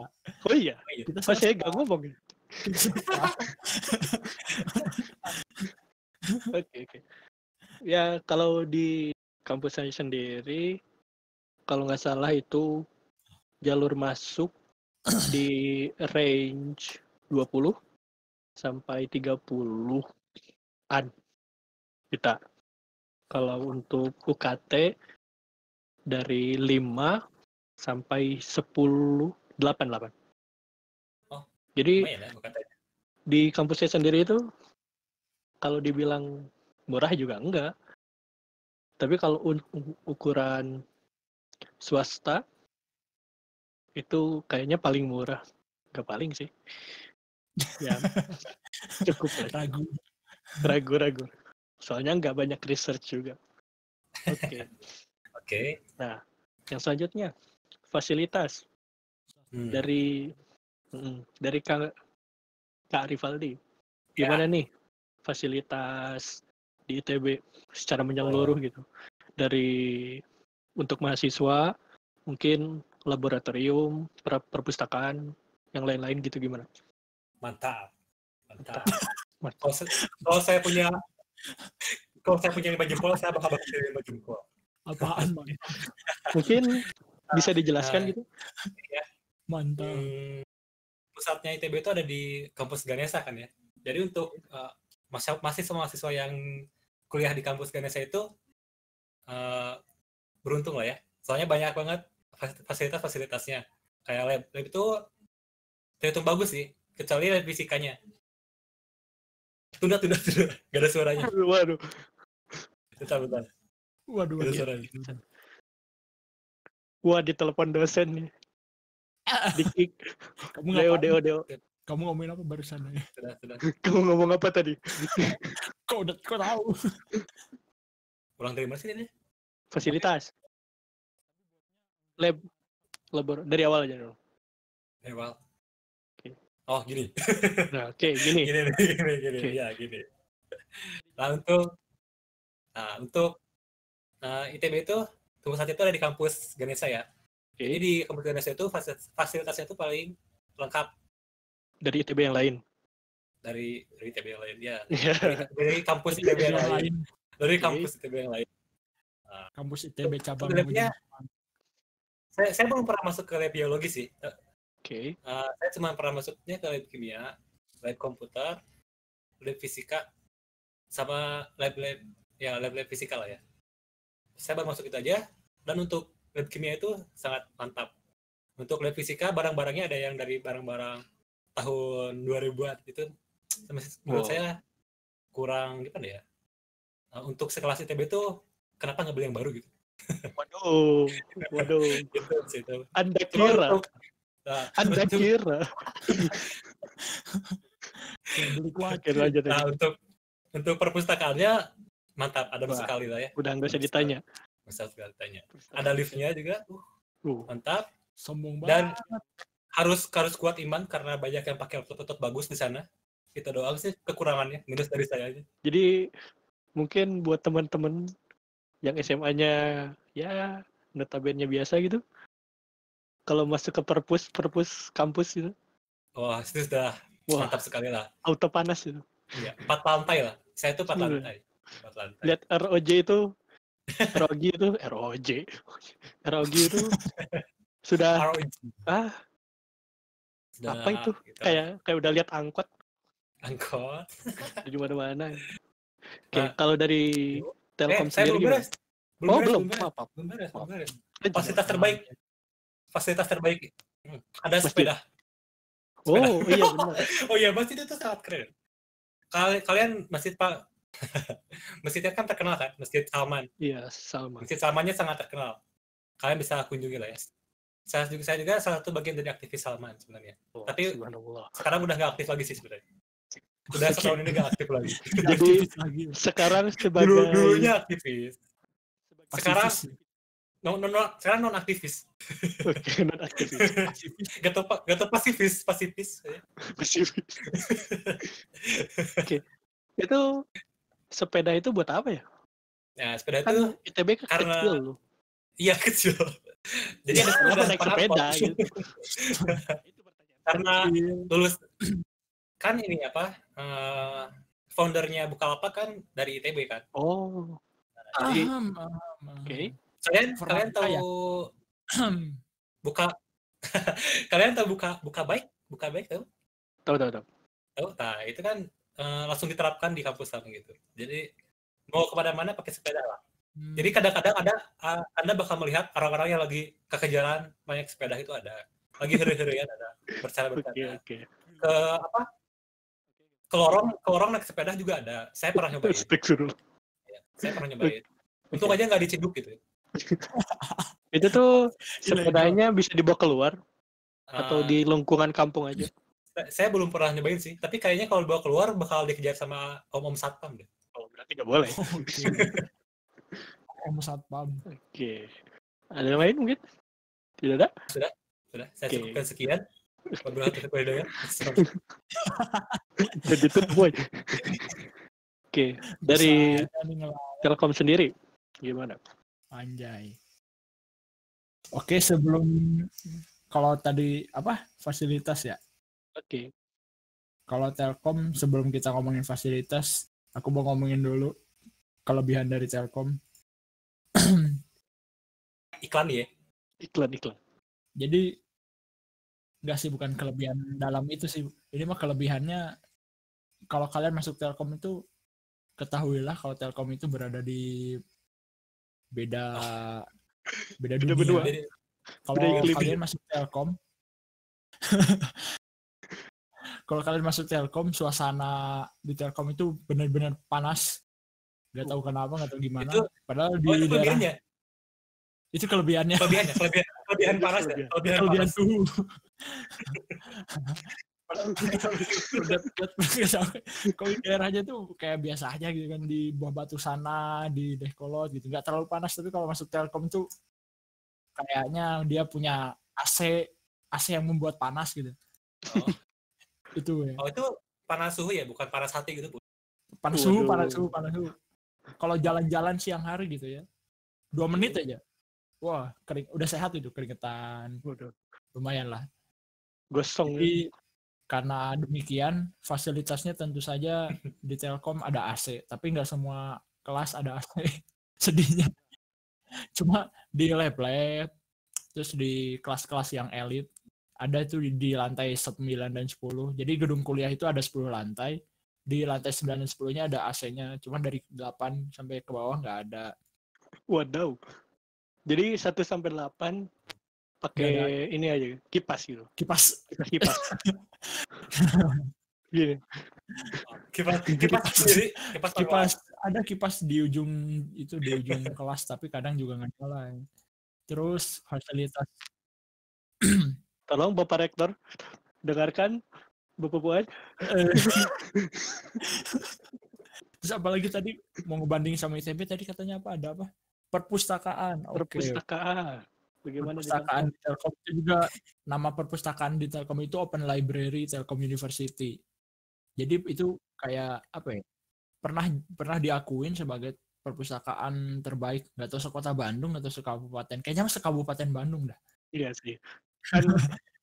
oh iya Iya. Kita saya swasta. gak ngomong ya? (laughs) Oke oke. Ya kalau di kampus saya sendiri, kalau nggak salah itu jalur masuk (coughs) di range 20 sampai 30 an kita. Kalau untuk UKT dari 5 sampai 10 8 8. Oh, Jadi ya di kampus saya sendiri itu kalau dibilang murah juga enggak. Tapi kalau ukuran swasta itu kayaknya paling murah. Enggak paling sih. Ya (laughs) cukup lah. Ragu. Ragu-ragu. Soalnya nggak banyak research juga. Oke. (laughs) oke Yang selanjutnya fasilitas Hmm. dari mm, dari Kak Kak Rivaldi. Gimana nih fasilitas di ITB secara menyeluruh gitu. Dari untuk mahasiswa mungkin laboratorium, per- perpustakaan, yang lain-lain gitu gimana? mantap mantap Mantap. kalau, se- kalau saya punya kalau saya punya lima jempol saya bakal bakal lima jempol Apaan Bang? Mungkin bisa dijelaskan Nah, gitu? Mantap. Hmm, pusatnya ITB itu ada di kampus Ganesha kan ya. Jadi untuk uh, masa- mahasiswa-mahasiswa yang kuliah di kampus Ganesha itu uh, beruntung lah ya. Soalnya banyak banget fas- fasilitas-fasilitasnya. Kayak lab, lab itu terhitung bagus sih, kecuali lab fisikanya. Tunda, tunda, tunda. (laughs) Gak ada suaranya. Waduh. Bentar, bentar. Waduh, Gak ada waduh. suaranya. Wah, ditelepon dosen nih. (laughs) Di kick. Kamu Deo, deo, deo. Kamu ngomongin apa barusan? ya? Sudah, sudah. Kamu ngomong apa tadi? (laughs) Kok udah kok tahu? Ulang dari mana sih ini? Fasilitas. Lab. Labor. Dari awal aja dong. Dari awal. Oke. Oh gini, Nah, oke gini. (laughs) gini, nih, gini, gini, Oke. ya gini. Nah untuk, nah untuk nah, ITB itu tunggu saat itu ada di kampus Ganesha ya. Oke. Jadi di kampus Ganesha itu fasilitas, fasilitasnya itu paling lengkap Dari ITB yang lain. dari dari ITB yang lain ya. Iya. Dari, dari kampus ITB yang yang lain, dari Oke. kampus ITB yang lain. kampus ITB cabang Sebenarnya- Bojong. Saya, saya belum pernah masuk ke lab biologi sih. Eh, Oke. Uh, saya cuma pernah masuknya ke lab kimia, lab komputer, lab fisika, sama lab-lab ya lab-lab fisika lah ya. Saya baru masuk itu aja. Dan untuk lab kimia itu sangat mantap. Untuk lab fisika barang-barangnya ada yang dari barang-barang tahun 2000-an itu menurut Wow. saya kurang gimana ya. Uh, untuk sekelas ITB itu kenapa nggak beli yang baru gitu? Waduh. Waduh. (laughs) Gitu. Anda kira. nah, Anda untuk- (laughs) kira. Beli lanjut Nah, aja. untuk untuk perpustakaannya mantap, ada sekali lah ya. Udah nggak usah ditanya. Bisa sekali tanya. Ada liftnya juga, uh, Uh, mantap. sombong Dan banget harus harus kuat iman karena banyak yang pakai laptop-laptop bagus di sana. Itu doang sih kekurangannya, minus dari saya aja. Jadi mungkin buat teman-teman yang SMA-nya ya notabene biasa gitu. Kalau masuk ke perpus perpus kampus gitu, Wah, itu sudah wah mantap sekali lah. auto panas itu. Iya, empat lantai lah. Saya itu empat Iya. lantai. Empat lantai. Lihat ROJ itu, ROG itu, (laughs) ROJ, ROG itu (laughs) sudah ROG. ah Apa itu? gitu. kayak kayak udah lihat angkot angkot. (laughs) di mana-mana. Oke, Nah. kalau dari Eh, Telkom saya sendiri belum beres. Oh beres, belum, beres. Belum beres, belum beres. Lanjut. Fasilitas terbaik. Fasilitas terbaik. Hmm, Ada Masjid. sepeda. Oh iya (laughs) benar. Oh iya, masjid itu sangat keren. Kali- Kalian masjid Pak (laughs) Masjidnya kan terkenal kan, Masjid Salman. Iya sama. Masjid Salmannya sangat terkenal. Kalian bisa kunjungi lah ya. Saya juga, saya juga salah satu bagian dari aktivis Salman sebenarnya. Oh, Tapi-. Sekarang udah nggak aktif lagi sih sebenarnya. Udah Oke. setahun ini nggak aktif lagi. (laughs) Jadi- lagi Sekarang sebagai Dulu dulunya aktivis. Sekarang non non non- sekarang non aktivis. (laughs) Oke, non aktivis. (laughs) Gak tau gak tau pasifis pasifis. ya. Pasifis. Oke. Itu sepeda itu buat apa ya? Nah sepeda itu Kan ITB kan karena- kecil loh. iya kecil. Jadi ada sepeda naik (laughs) sepeda gitu? Itu pertanyaan. Karena Iya. lulus kan ini apa eh, foundernya Bukalapak kan dari ITB kan. Oh, Jadi Paham, paham, paham. oke. kalian Informatika kalian tahu ya? (clears throat) buka (laughs) kalian tahu buka buka baik buka baik tahu Tahu tahu tahu. tahu nah itu kan eh, langsung diterapkan di kampus sana gitu jadi mau ke mana mana pakai sepeda lah Hmm. jadi kadang-kadang ada ah, anda bakal melihat orang-orang yang lagi kekejaran banyak sepeda itu ada. Lagi heri-herian ada bercanda Oke bercanda oke. ke apa? Ke lorong ke lorong naik sepeda juga ada. Saya pernah nyobain. Astagfirullah. saya pernah nyobain. Untung aja nggak diciduk gitu (laughs) Itu tuh sepedanya bisa dibawa keluar atau Eh, di lingkungan kampung aja. Sa- saya belum pernah nyobain sih. Tapi kayaknya kalau dibawa keluar bakal dikejar sama om om satpam deh. Oh, berarti nggak boleh. (laughs) Oke. Om Satpam. Oke. Ada yang lain mungkin? Tidak ada? sudah saya Oke. cukupkan sekian taufiq wal hidayah. Jadi itu boy. Oke, dari. Telkom sendiri gimana? Anjay. Oke, sebelum kalau tadi apa fasilitas ya? Oke. Kalau Telkom sebelum kita ngomongin fasilitas, aku mau ngomongin dulu kelebihan dari Telkom. (clears throat) iklan ya Iklan iklan. Jadi enggak sih bukan kelebihan dalam itu sih. Ini mah kelebihannya kalau kalian masuk Telkom itu ketahuilah kalau Telkom itu berada di beda (laughs) beda Beda dunia. benua. jadi Kalau Beda kalian masuk Telkom (laughs) kalau kalian masuk Telkom suasana di Telkom itu benar-benar panas nggak tahu kenapa nggak tahu gimana Itu- padahal di oh, itu daerah kelebihannya itu kelebihannya kelebihannya kelebihan kelebihan panas ya kelebihan kelebihan panas suhu (laughs) udah kalau di daerahnya tuh kayak biasa aja gitu kan di buah batu sana di Dehkolot gitu nggak terlalu panas tapi kalau masuk Telkom tuh kayaknya dia punya AC AC yang membuat panas gitu Oh. (laughs) Itu ya. Oh itu panas suhu ya, bukan panas hati gitu. Bu. Panas suhu, panas suhu, panas suhu. Kalau jalan-jalan siang hari gitu ya. Dua menit aja. Wah, kering, udah sehat itu keringetan. Waduh. Lumayan lah. Gosong. Jadi karena demikian fasilitasnya tentu saja di Telkom ada AC, tapi nggak semua kelas ada AC. (laughs) Sedihnya. Cuma di lab-lab, terus di kelas-kelas yang elit ada itu di, di lantai 9 dan 10. Jadi gedung kuliah itu ada 10 lantai. Di lantai 9 dan 10-nya ada AC-nya, cuma dari 8 sampai ke bawah nggak ada. Wadaw. Jadi 1 sampai 8 pakai ini aja kipas gitu. Kipas Kipas kipas. (laughs) Gini. Kipas, kipas sendiri, kipas, kipas ada kipas di ujung itu di ujung kelas tapi kadang juga nggak nyala terus fasilitas (clears throat) Tolong Bapak Rektor dengarkan Bapak eh, (laughs) terus apalagi tadi mau ngebanding sama ITB tadi katanya apa? Ada apa? Perpustakaan. Oke. Perpustakaan. Bagaimana perpustakaan di Telkom. Itu juga nama perpustakaan di Telkom itu Open Library Telkom University. Jadi itu kayak apa ya pernah pernah diakuin sebagai perpustakaan terbaik. Nggak tahu sekota Bandung atau sekabupaten. Kayaknya sekabupaten Bandung dah. Iya sih. Kan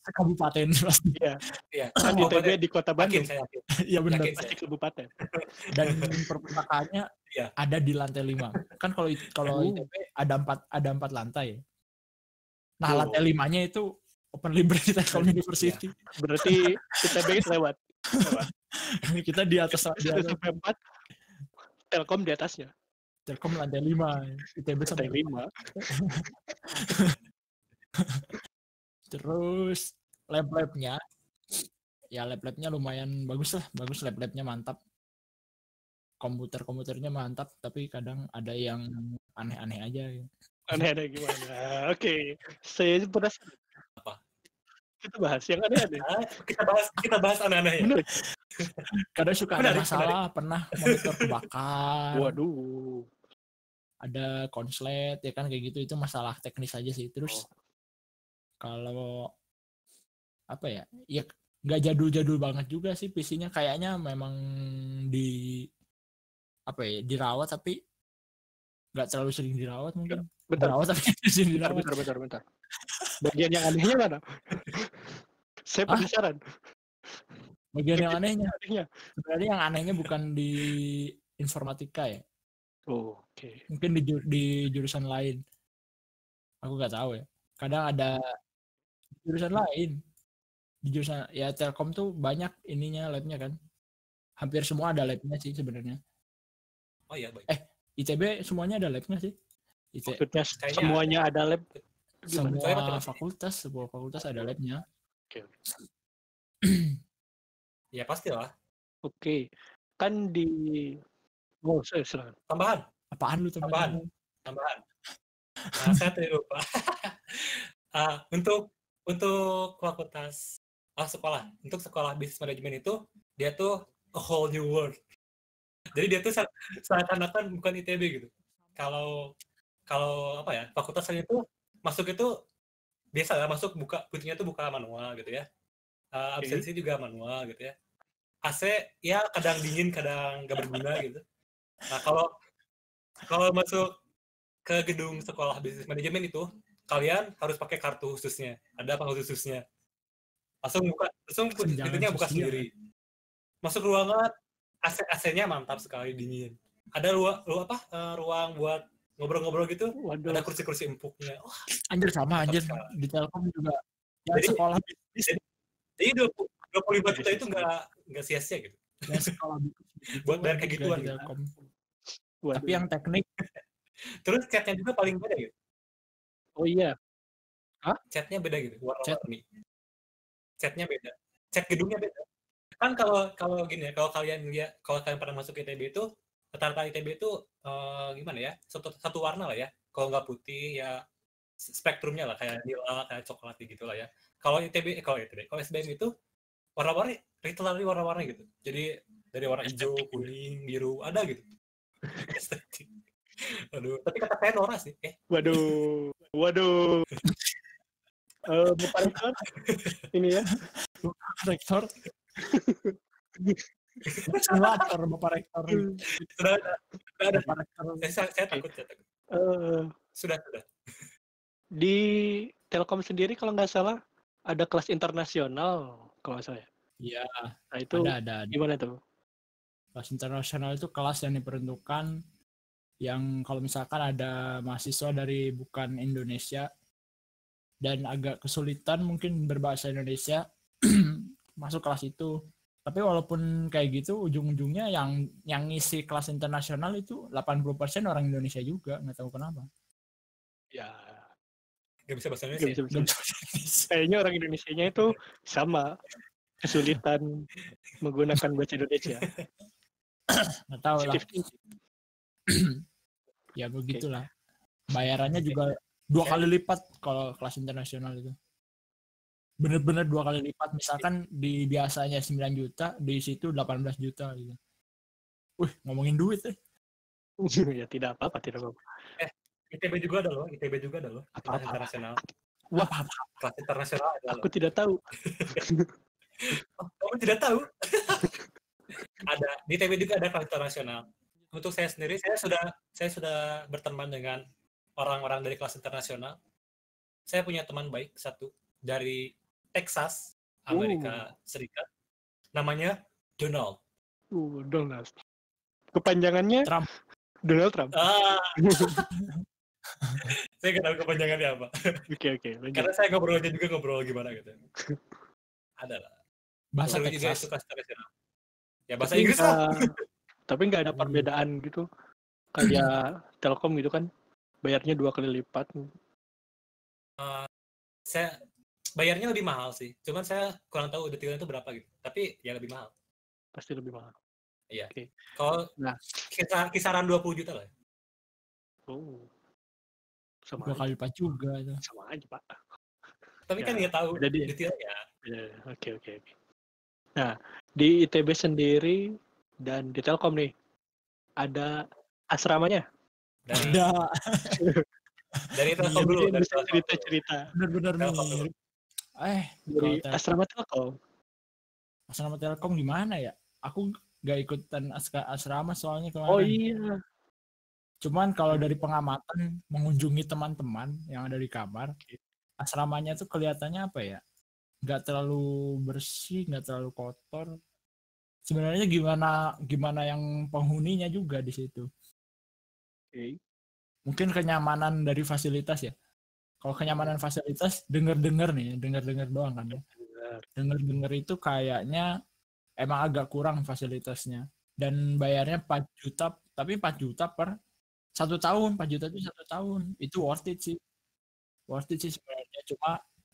sekabupaten pasti (laughs) Iya, kan Oh, ITB di Kota yakin Bandung. saya yakin. (laughs) iya benar Yakin Pasti kabupaten. (laughs) dan perpustakaannya Iya. ada di lantai lima kan kalau kalau Oh. ITB ada empat ada empat lantai nah Oh. lantai limanya itu Open Library Telkom University Berarti ITB lewat. kita di atas di 1 atas sampai 4 Telkom di atasnya. Telkom lantai lima ITB Lantai sampai 5. Terus lab-labnya ya lab-labnya lumayan bagus lah bagus lab-labnya mantap komputer-komputernya mantap tapi kadang ada yang aneh-aneh aja Aneh-aneh gimana? Oke. Saya penasaran. Apa? Kita bahas yang aneh-aneh. (laughs) Kita bahas kita bahas aneh-aneh ya. Bener. kadang suka ada Menarik, masalah pernah monitor kebakar Waduh. ada konslet ya kan kayak gitu itu masalah teknis aja sih terus kalau apa ya ya nggak jadul-jadul banget juga sih PC-nya. Kayaknya memang di apa ya dirawat tapi nggak terlalu sering dirawat mungkin. Bentar, dirawat tapi (laughs) sering bentar, dirawat. bentar, bentar, bentar. Bagian yang anehnya mana? (laughs) Saya penasaran. bagian yang anehnya? sebenarnya yang anehnya bukan di informatika ya. Oh, Oke. mungkin di, di jurusan lain. Aku nggak tahu ya. Kadang ada jurusan lain di jurusan ya Telkom tuh banyak ininya labnya kan hampir semua ada labnya sih sebenarnya Oh iya, baik. ITB semuanya ada labnya sih IT, Maksudnya Kayaknya semuanya ada lab. Gimana? semua Saya matematika. fakultas sebuah fakultas ada labnya (clears throat) Ya pastilah. Oke. Kan di Oh, saya silakan. Tambahan, apaan lu teman Apaan? tambahan. Nah, saya tadi lupa. (laughs) Ah, untuk untuk fakultas ah, sekolah, untuk sekolah bisnis manajemen itu dia tuh a whole new world. Jadi dia tuh se- seakan-akan bukan ITB gitu. Kalau kalau apa ya fakultas lain itu masuk itu biasa lah masuk buka pintunya tuh buka manual gitu ya. Oke. absensi juga manual gitu ya. AC ya kadang dingin kadang gak berguna gitu. Nah kalau kalau masuk ke gedung sekolah bisnis manajemen itu kalian harus pakai kartu khususnya. Ada apa khususnya? Langsung buka, langsung pintunya buka sendiri. Masuk ruangan AC AC-nya mantap sekali dingin. Ada ruang, ruang apa? eh, ruang buat ngobrol-ngobrol gitu. Waduh. Ada kursi-kursi empuknya. Wah, anjir sama anjir sekali. di Telkom juga yang Jadi- sekolah bisnis jadi 20, 25 juta itu nggak nggak sia-sia gitu. sekolah (laughs) Buat bayar kayak gituan gitu. Telkom. Tapi yang teknik Terus catnya juga paling beda gitu. Oh iya. Catnya beda gitu, warna-warni. Catnya beda. Cat gedungnya beda. Kan kalau kalau gini ya, kalau kalian lihat, kalau kalian pernah masuk ITB itu, rata-rata ITB itu eh, gimana ya, satu, satu warna lah ya. Kalau nggak putih ya spektrumnya lah kayak nila, kayak coklat gitu lah ya. Kalau ITB, eh, kalau ITB, kalau SBM itu warna-warni, literally warna-warni gitu. Jadi dari warna hijau, kuning, biru, ada gitu. (laughs) Aduh, tapi kata saya Nora sih. Eh, Waduh. Waduh. Eh, Bapak Rektor, ini ya, rektor Simulator Bapak Rektor. Sudah ada, sudah ada. Bapak Rektor. Eh, saya, saya takut, saya takut. Eh, Sudah, sudah. di Telkom sendiri kalau nggak salah ada kelas internasional kalau nggak salah ya. Iya, Nah itu ada ada ada. gimana tuh? Kelas internasional itu kelas yang diperuntukkan yang kalau misalkan ada mahasiswa dari bukan Indonesia dan agak kesulitan mungkin berbahasa Indonesia (clears throat) masuk kelas itu. Tapi walaupun kayak gitu ujung-ujungnya yang yang ngisi kelas internasional itu 80% orang Indonesia juga, nggak tahu kenapa. Ya, Gak bisa bahasa nggak Indonesia. bisa, Nggak bisa. bisa Indonesia. Kayaknya orang Indonesia-nya itu sama kesulitan menggunakan bahasa Indonesia. Nggak tahu lah. (clears throat) Ya begitulah. Bayarannya juga dua kali lipat kalau kelas internasional itu. Bener-bener dua kali lipat. Misalkan di biasanya 9 juta, di situ 18 juta gitu. Wih, ngomongin duit eh. (laughs) ya tidak apa-apa, tidak apa-apa. ITB juga ada loh, ITB juga ada loh. Kelas Apa-apa. internasional. Wah, Kelas internasional ada loh. aku tidak tahu. (laughs) Oh, kamu tidak tahu? (laughs) ada di ITB juga ada kelas internasional. Untuk saya sendiri, saya sudah saya sudah berteman dengan orang-orang dari kelas internasional. Saya punya teman baik satu dari Texas, Amerika Serikat. Namanya Donald. Uh, Donald. Kepanjangannya Trump. Donald Trump. Ah, (laughs) saya nggak tahu kepanjangannya apa. Oke oke, lanjut. Karena saya ngobrolnya juga ngobrol gimana gitu. Ada lah. Bahasa Seru juga internasional. Ya bahasa Inggris lah. Tapi nggak ada perbedaan gitu. Kayak Telkom gitu kan, bayarnya dua kali lipat. saya bayarnya lebih mahal sih. Cuman saya kurang tahu detailnya itu berapa gitu. Tapi ya lebih mahal. Pasti lebih mahal. Kalau Nah. kisar, kisaran 20 juta lah. ya. Oh. Sama Dua aja, kali lipat juga itu. sama aja, Pak. Tapi Ya, kan nggak tahu dia. detailnya. Ya, Oke oke oke. Nah, di ITB sendiri dan di Telkom nih ada asramanya. Dari Ada. (laughs) dari Telkom Iya, dulu. Dari Telkom Bener-bener Telkom dulu. mirip. Eh, dari Kalau Tel- asrama Telkom. asrama Telkom gimana ya? Aku gak ikutan aska- asrama soalnya kemarin. Oh iya. Cuman kalau dari pengamatan mengunjungi teman-teman yang ada di kamar, asramanya tuh kelihatannya apa ya? Nggak terlalu bersih, nggak terlalu kotor. Sebenarnya gimana gimana yang penghuninya juga di situ. Oke. Mungkin kenyamanan dari fasilitas ya. Kalau kenyamanan fasilitas denger-denger nih, denger-denger doang kan ya. Benar. Denger-denger itu kayaknya emang agak kurang fasilitasnya. Dan bayarnya 4 juta, tapi 4 juta per satu tahun. 4 juta itu satu tahun. Itu worth it sih. Worth it sih sebenarnya. Cuma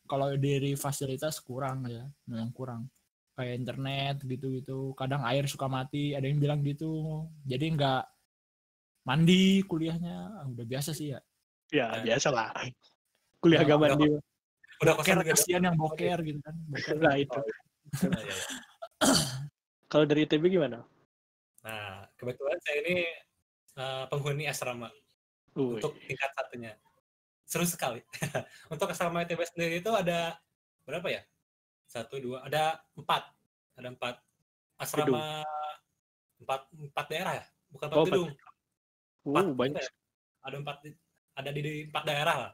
kalau dari fasilitas kurang ya, memang kurang. Kayak internet gitu-gitu. Kadang air suka mati, ada yang bilang gitu. Jadi nggak mandi kuliahnya. Ah, Udah biasa sih ya. Ya, Ya. biasa lah. Kuliah agak mandi. Udah Boker kosan juga. kasihan yang boker gitu kan. Boker. Nah, itu. Nah, ya, ya. Kalau dari ITB gimana? Nah, kebetulan saya ini eh, penghuni asrama Uy. untuk tingkat satunya. Seru sekali. (laughs) untuk asrama ITB sendiri itu ada berapa ya? Satu, dua, ada empat. Ada empat. Asrama empat, empat daerah ya? Bukan empat Oh, empat. gedung. Uh, Empat, banyak. ya? Ada empat, ada di, di empat daerah lah.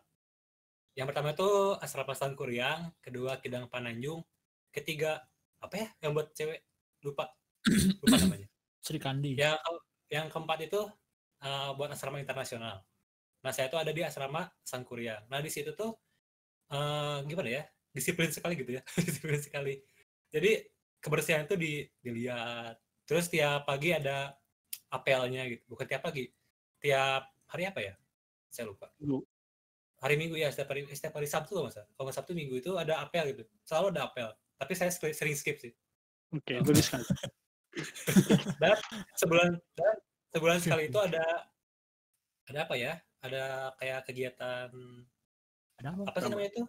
Yang pertama itu asrama Sangkuriang, kedua Kidang Pananjung, ketiga apa ya yang buat cewek lupa lupa namanya. (coughs) Sri Kandi. Yang ke- yang keempat itu eh, buat asrama internasional. Nah saya itu ada di asrama Sangkuriang. Nah di situ tuh eh, gimana ya disiplin sekali gitu ya (laughs) disiplin sekali. Jadi kebersihan itu di, dilihat. Terus tiap pagi ada apelnya gitu. Bukan tiap pagi, tiap hari apa ya? Saya lupa. Minggu. Hari Minggu ya setiap hari setiap hari Sabtu kalau nggak salah. Kalau nggak Sabtu Minggu itu ada apel gitu. Selalu ada apel. Tapi saya sering skip sih. Oke, bagus (laughs) sekali. dan sebulan dan sebulan sekali itu ada ada apa ya ada kayak kegiatan Ada apa? apa sih namanya itu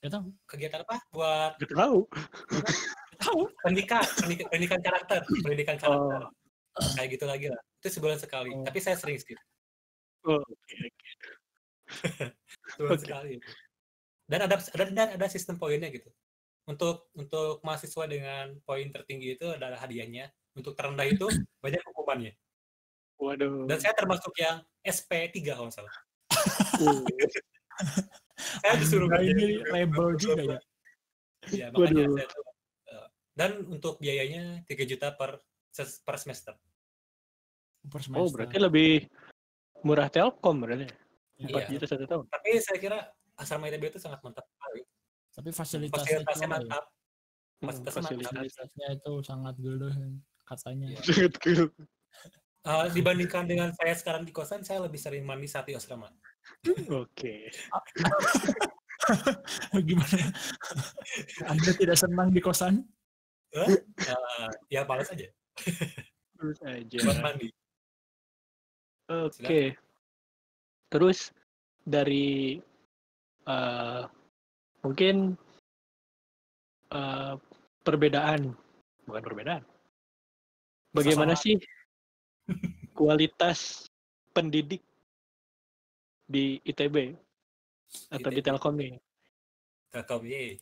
Gak tahu. kegiatan apa buat Gak tahu. Tahu. pendidikan pendidikan, pendidikan karakter (laughs) pendidikan karakter Oh. kayak gitu lagi lah itu sebulan sekali Oh. tapi saya sering skip Oh, Oke, oke. (laughs) sebulan Oke. sekali itu. dan ada ada dan ada sistem poinnya gitu untuk untuk mahasiswa dengan poin tertinggi itu adalah hadiahnya. Untuk terendah itu (coughs) banyak hukumannya. Waduh. Dan saya termasuk yang SP3 kalau nggak salah. Uh, (laughs) Saya disuruh kerja ini di label juga ya. Iya, makanya Waduh. saya tuh, eh, dan untuk biayanya 3 juta per per semester. Per oh semester. berarti lebih murah Telkom berarti. Empat Iya. juta satu tahun. Tapi saya kira asrama ITB itu sangat mantap sekali. Tapi fasilitasnya, Fasilitasnya itu ya. mantap. Hmm, Fasilitasnya mantap. fasilitas. Fasilitasnya itu sangat gede katanya. Iya. Sangat cool. Eh, dibandingkan dengan saya sekarang di kosan, saya lebih sering mandi saat di asrama. Oke. (laughs) Gimana? Anda tidak senang di kosan? Eh, ya males aja Terus aja. buat mandi. Oke. Terus dari eh, mungkin eh, perbedaan, bukan perbedaan. Bagaimana Kesamaan. sih kualitas pendidik di ITB atau di ITB. Telkom nih? Telkom, ye.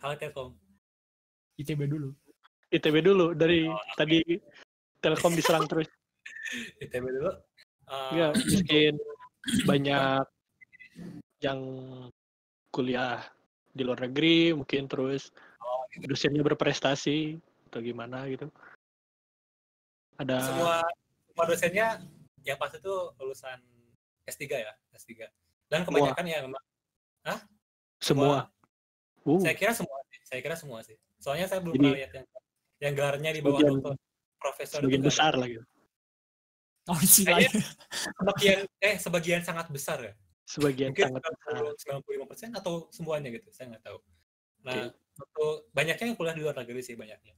Halo Telkom. ITB dulu. ITB dulu dari Oh, tadi Telkom diserang terus. (laughs) ITB dulu. Eh, Ya, mungkin banyak yang kuliah di luar negeri, mungkin terus dosennya berprestasi atau gimana gitu. Ada semua semua dosennya yang pasti itu lulusan S3 ya, S3. Dan kebanyakan ya memang semua. Uh, saya kira semua sih. Saya kira semua sih. Soalnya saya belum Jadi- pernah lihat yang yang gelarnya di bawah dokter profesor sebagian nggak besar gitu. Oh, Kayaknya sebagian eh sebagian sangat besar ya. Sebagian Mungkin sangat besar. 95% atau semuanya gitu, saya nggak tahu. Nah, untuk banyaknya yang kuliah di luar negeri sih banyaknya.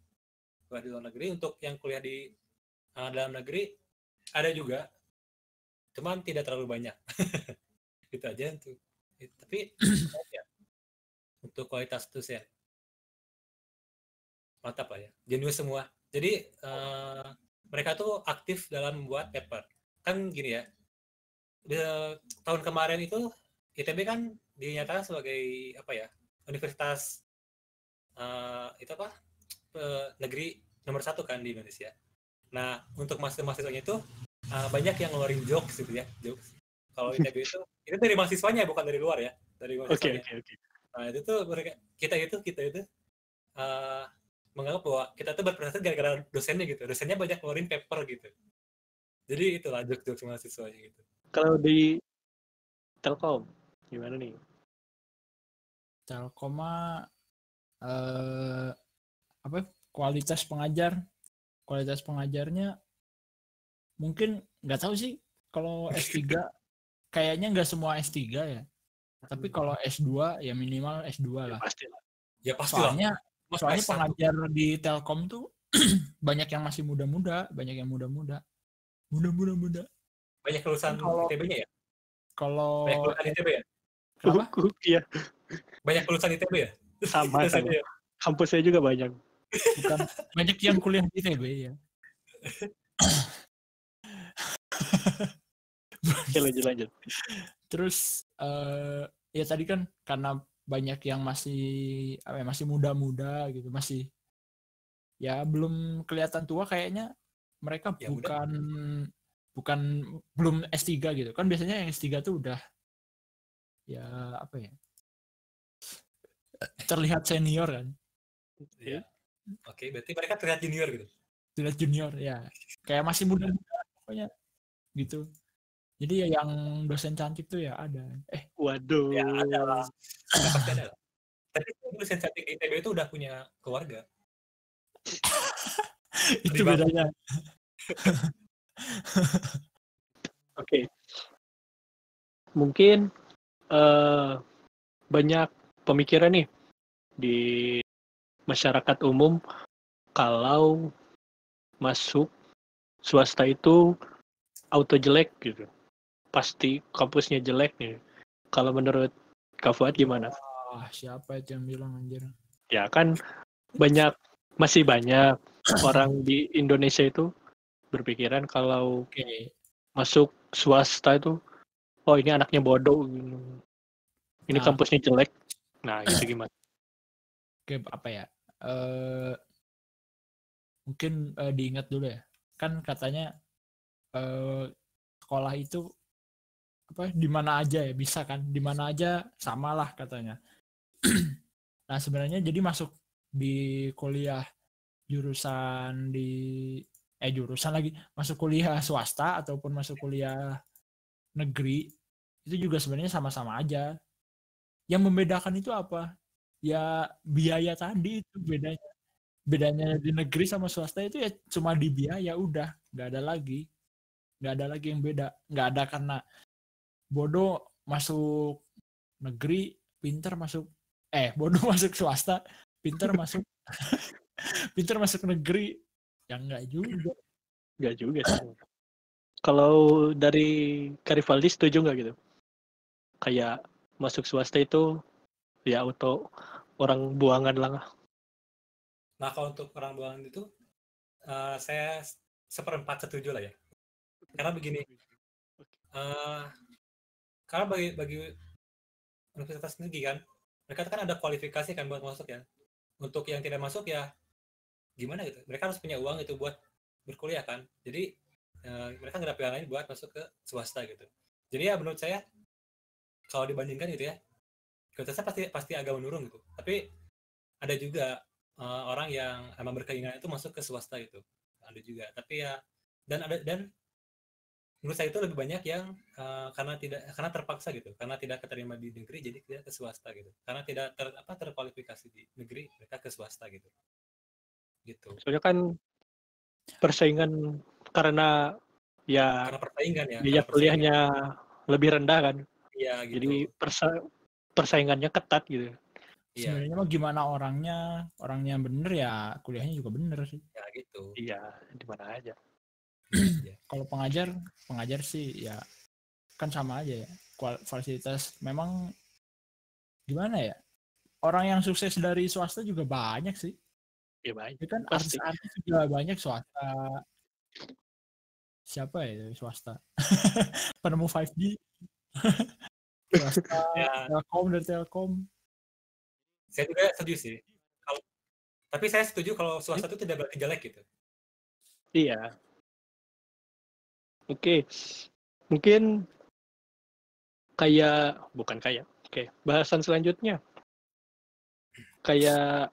Kuliah di luar negeri untuk yang kuliah di uh, dalam negeri ada juga, cuman tidak terlalu banyak. (laughs) itu aja tuh. Eh, Tapi (clears throat) ya, untuk kualitas dosen mantap lah ya, jenius semua. Jadi eh, mereka tuh aktif dalam membuat paper. Kan gini ya, di- tahun kemarin itu ITB kan dinyatakan sebagai apa ya universitas eh, itu apa eh, negeri nomor satu kan di Indonesia. Nah untuk mahasiswa-mahasiswanya itu eh, banyak yang ngeluarin jokes gitu ya jokes. Kalau ITB itu itu dari mahasiswanya bukan dari luar ya dari Oke, mahasiswanya. oke, oke. Nah itu tuh mereka kita itu kita itu eh, menganggap bahwa kita tuh berprestasi gara-gara dosennya gitu. Dosennya banyak ngeluarin paper gitu. Jadi itulah jokes-jokes mahasiswanya gitu. Kalau di Telkom gimana nih? Telkoma eh apa kualitas pengajar kualitas pengajarnya mungkin nggak tahu sih kalau S3 (laughs) kayaknya nggak semua S3 ya tapi kalau S2 ya minimal S2 Ya, lah pasti lah. Ya pasti lah. soalnya Mas soalnya S1. pengajar di Telkom tuh (clears throat) banyak yang masih muda-muda banyak yang muda-muda muda-muda muda banyak lulusan Kalau- ITB-nya ya? kalau Banyak lulusan ITB ya? Kenapa? Uh, (laughs) Iya, Banyak lulusan ITB ya? sama (laughs) sama. Ya? Kampus saya juga banyak. Bukan banyak yang kuliah di ITB ya Oke, lanjut lanjut. Terus eh ya tadi kan karena banyak yang masih apa ya, masih muda-muda gitu, masih ya belum kelihatan tua kayaknya mereka Ya, bukan bukan belum S3 gitu. Kan biasanya yang S3 tuh udah ya apa ya? terlihat senior kan. Iya. Oke, berarti mereka terlihat junior gitu. Terlihat junior ya. Kayak masih muda-muda pokoknya gitu. Jadi ya yang dosen cantik tuh ya ada. Eh, Waduh. Ya ada lah. Pasti ada lah. Tapi lulusan cantik ITB itu udah punya keluarga. (laughs) itu bedanya. (laughs) Oke. Mungkin eh banyak pemikiran nih di masyarakat umum kalau masuk swasta itu auto jelek gitu. Pasti kampusnya jelek nih. Kalau menurut Kak Fuad gimana? Ah, siapa itu yang bilang anjir? Ya kan banyak masih banyak orang di Indonesia itu berpikiran kalau Oke. masuk swasta itu oh ini anaknya bodoh gitu. ini Nah. kampusnya jelek nah gitu (clears throat) gimana ke apa ya? Eh mungkin eh, diingat dulu ya. Kan katanya eh sekolah itu apa di mana aja ya bisa kan? Di mana aja samalah katanya. (clears throat) Nah sebenarnya jadi masuk di kuliah jurusan di eh jurusan lagi masuk kuliah swasta ataupun masuk kuliah negeri itu juga sebenarnya sama-sama aja. Yang membedakan itu apa ya biaya tadi itu bedanya. Bedanya di negeri sama swasta itu ya cuma di biaya udah. Nggak ada lagi. Nggak ada lagi yang beda. Nggak ada karena bodoh masuk negeri pinter masuk eh (laughs) bodoh masuk swasta pinter masuk (laughs) pinter masuk negeri. Yang enggak juga. Enggak juga sih. Kalau dari Karivaldi setuju nggak gitu? Kayak masuk swasta itu ya auto orang buangan lah. Nah, kalau untuk orang buangan itu, eh, saya seperempat setuju lah ya. Karena begini, eh, karena bagi bagi universitas negeri kan, mereka kan ada kualifikasi kan buat masuk ya. Untuk yang tidak masuk ya gimana gitu. Mereka harus punya uang itu buat berkuliah kan. Jadi eh, mereka nggak ada pilihan lain buat masuk ke swasta gitu. Jadi ya menurut saya kalau dibandingkan gitu ya, kualitasnya pasti pasti agak menurun gitu. Tapi ada juga eh, orang yang emang berkeinginan itu masuk ke swasta gitu. Ada juga. Tapi ya dan ada dan menurut saya itu lebih banyak yang eh, karena tidak karena terpaksa gitu karena tidak keterima di negeri jadi tidak ke swasta gitu karena tidak ter, apa terkualifikasi di negeri mereka ke swasta gitu gitu Soalnya kan persaingan karena ya karena persaingan ya biaya kuliahnya lebih rendah kan. iya gitu Jadi persa- persaingannya ketat gitu. iya sebenarnya mah gimana orangnya orangnya bener ya kuliahnya juga bener sih ya gitu Iya, di mana aja. Iya. (clears throat) kalau pengajar pengajar sih ya kan sama aja ya Kual- fasilitas memang gimana ya orang yang sukses dari swasta juga banyak sih Ya baik. itu kan Pasti. artis-artis juga banyak swasta siapa ya dari swasta (laughs) penemu 5G (laughs) swasta Ya. telkom dari telkom saya juga setuju sih kalau tapi saya setuju kalau swasta itu tidak berarti jelek gitu Iya. Oke. Mungkin kayak bukan kayak. Oke, bahasan selanjutnya. Kayak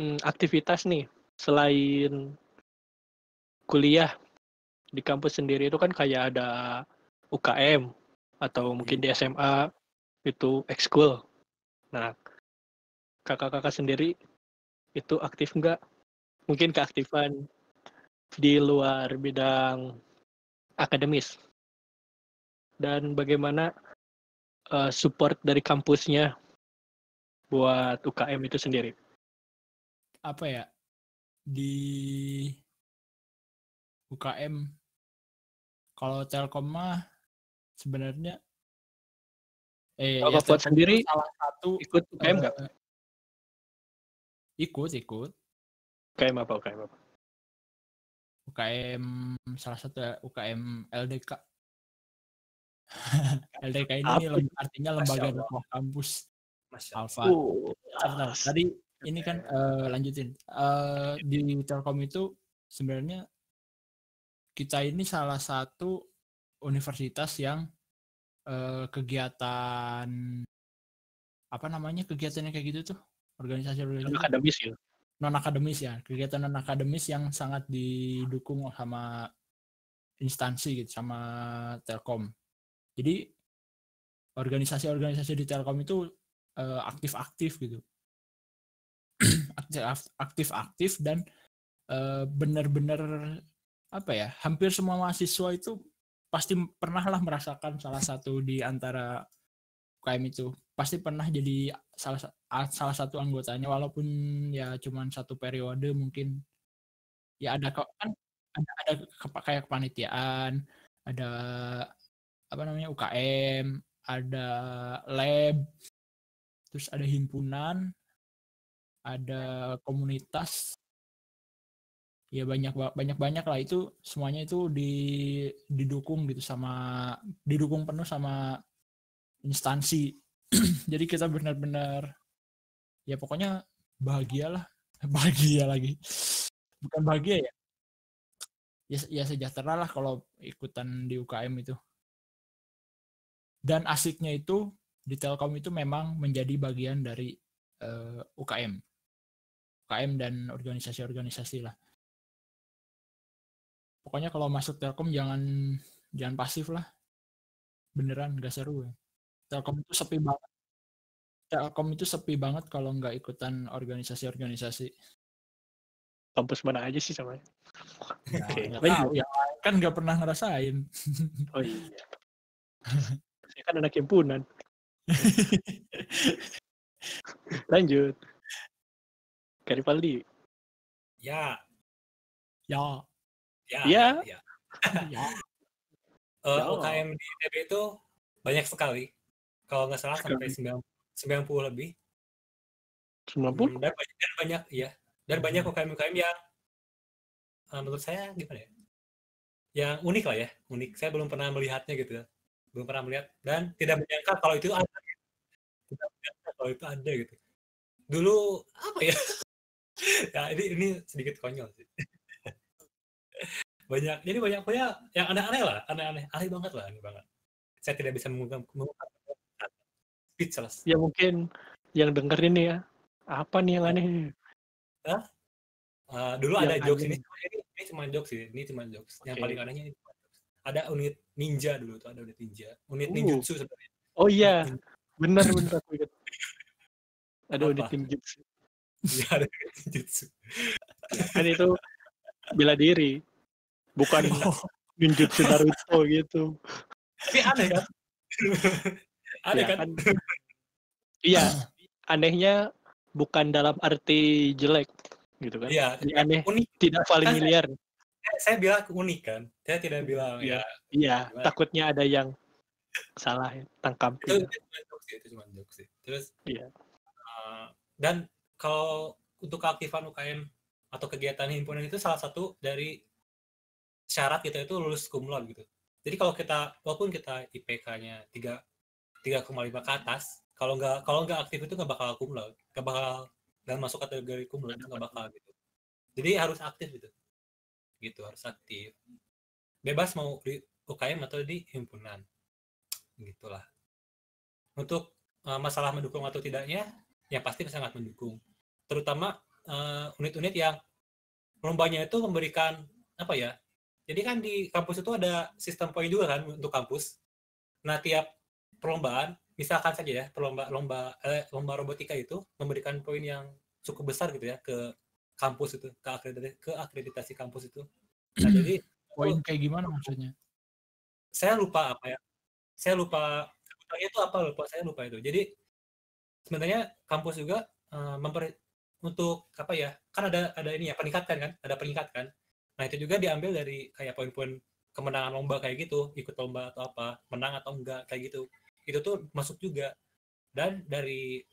hmm, aktivitas nih selain kuliah di kampus sendiri itu kan kayak ada UKM atau mungkin di SMA itu ekskul. Nah, kakak-kakak sendiri itu aktif nggak? Mungkin keaktifan di luar bidang akademis dan bagaimana eh, support dari kampusnya buat UKM itu sendiri. apa ya di UKM kalau Telkom mah sebenarnya eh Kalau ya buat sendiri, salah satu Ikut UKM nggak? eh, ikut ikut. UKM apa UKM apa? UKM salah satu UKM LDK LDK (laughs) ini Apa lem- artinya lembaga dakwah kampus. Alfa Oh, Bentar, tadi ini kan eh, lanjutin. Eh, di Telkom itu sebenarnya kita ini salah satu universitas yang eh, kegiatan apa namanya kegiatannya kayak gitu tuh organisasi organisasi akademis ya. non akademis ya. Kegiatan non akademis yang sangat didukung sama instansi gitu sama Telkom. Jadi organisasi-organisasi di Telkom itu eh, aktif-aktif gitu. (clears throat) Aktif aktif-aktif dan eh, benar-benar apa ya hampir semua mahasiswa itu pasti pernah lah merasakan salah satu di antara UKM itu. Pasti pernah jadi salah salah satu anggotanya walaupun ya cuman satu periode mungkin. Ya ada kan ada, ada kayak kepanitiaan ada apa namanya UKM ada lab terus ada himpunan ada komunitas ya banyak ba- banyak banyak lah. Itu semuanya itu di didukung gitu sama didukung penuh sama instansi. (clears throat) Jadi kita benar-benar ya pokoknya bahagialah (laughs) bahagia lagi. Bukan bahagia ya. Ya, ya sejahtera lah kalau ikutan di UKM itu. Dan asiknya itu di Telkom itu memang menjadi bagian dari uh, UKM UKM dan organisasi-organisasi lah pokoknya kalau masuk Telkom jangan jangan pasif lah. Beneran gak seru ya. Telkom itu sepi banget. Telkom itu sepi banget kalau nggak ikutan organisasi-organisasi. Kampus mana aja sih sama? Ya, okay. tahu, ya kan nggak pernah ngerasain. (laughs) Oh iya. Saya kan anak himpunan. (laughs) Lanjut. Karipaldi ya. Ya Ya. Ya. (laughs) ya. uh, UKM di ITB itu banyak sekali. Kalau nggak salah sampai 90, 90 lebih. 90? Hmm, dan banyak, dan banyak ya. Dan banyak UKM-UKM yang uh, menurut saya gimana ya? Yang unik lah ya, unik. Saya belum pernah melihatnya gitu. Belum pernah melihat dan tidak menyangka kalau itu ada. Tidak menyangka kalau itu ada gitu. Dulu apa ya? (laughs) ya ini ini sedikit konyol sih banyak jadi banyak punya yang aneh-aneh lah aneh-aneh aneh banget lah aneh banget. Saya tidak bisa mengungkap speechless. Ya mungkin yang denger ini ya apa nih yang aneh? Hah? Uh, dulu yang ada jokes ini, ini ini cuma jokes sih ini cuma jokes. Okay. yang paling anehnya ini ada unit ninja dulu tuh ada unit ninja. Unit uh. ninjutsu sebenarnya. Oh iya benar benar aku ingat. (laughs) Ada apa? unit ninjutsu. Iya ada unit ninjutsu. Kan itu bela diri bukan (laughs) oh. ninjutsu Naruto gitu. Tapi aneh kan? (laughs) Aneh ya, kan, kan? iya. Anehnya bukan dalam arti jelek gitu kan? Iya. Aneh unik. tidak familiar. saya, saya bilang unik kan? Saya tidak bilang ya iya gimana? takutnya ada yang salah ya, tangkap itu, itu cuma jokes itu cuma jokes sih. Terus iya. uh, dan kalau untuk keaktifan UKM atau kegiatan himpunan itu salah satu dari syarat kita itu lulus laude gitu. Jadi kalau kita walaupun kita IPK-nya tiga tiga koma lima ke atas, kalau nggak kalau nggak aktif itu nggak bakal laude, nggak bakal dan masuk kategori laude nggak bakal gitu. Jadi harus aktif gitu, gitu harus aktif. Bebas mau di UKM atau di himpunan, gitulah. Untuk uh, masalah mendukung atau tidaknya, yang pasti sangat mendukung. Terutama unit eh, unit-unit yang lombanya itu memberikan apa ya jadi kan di kampus itu ada sistem poin juga kan untuk kampus. Nah, tiap perlombaan, misalkan saja ya, perlomba lomba eh, lomba robotika itu memberikan poin yang cukup besar gitu ya ke kampus itu, ke akreditasi, ke akreditasi kampus itu. Nah, jadi (clears throat) poin kayak gimana maksudnya? Saya lupa apa ya. Saya lupa itu apa lupa saya lupa itu. Jadi sebenarnya kampus juga uh, memper untuk apa ya? Kan ada ada ini ya peningkatan kan, ada peningkatan Nah itu juga diambil dari kayak poin-poin kemenangan lomba kayak gitu, ikut lomba atau apa, menang atau enggak kayak gitu. Itu tuh masuk juga. Dan dari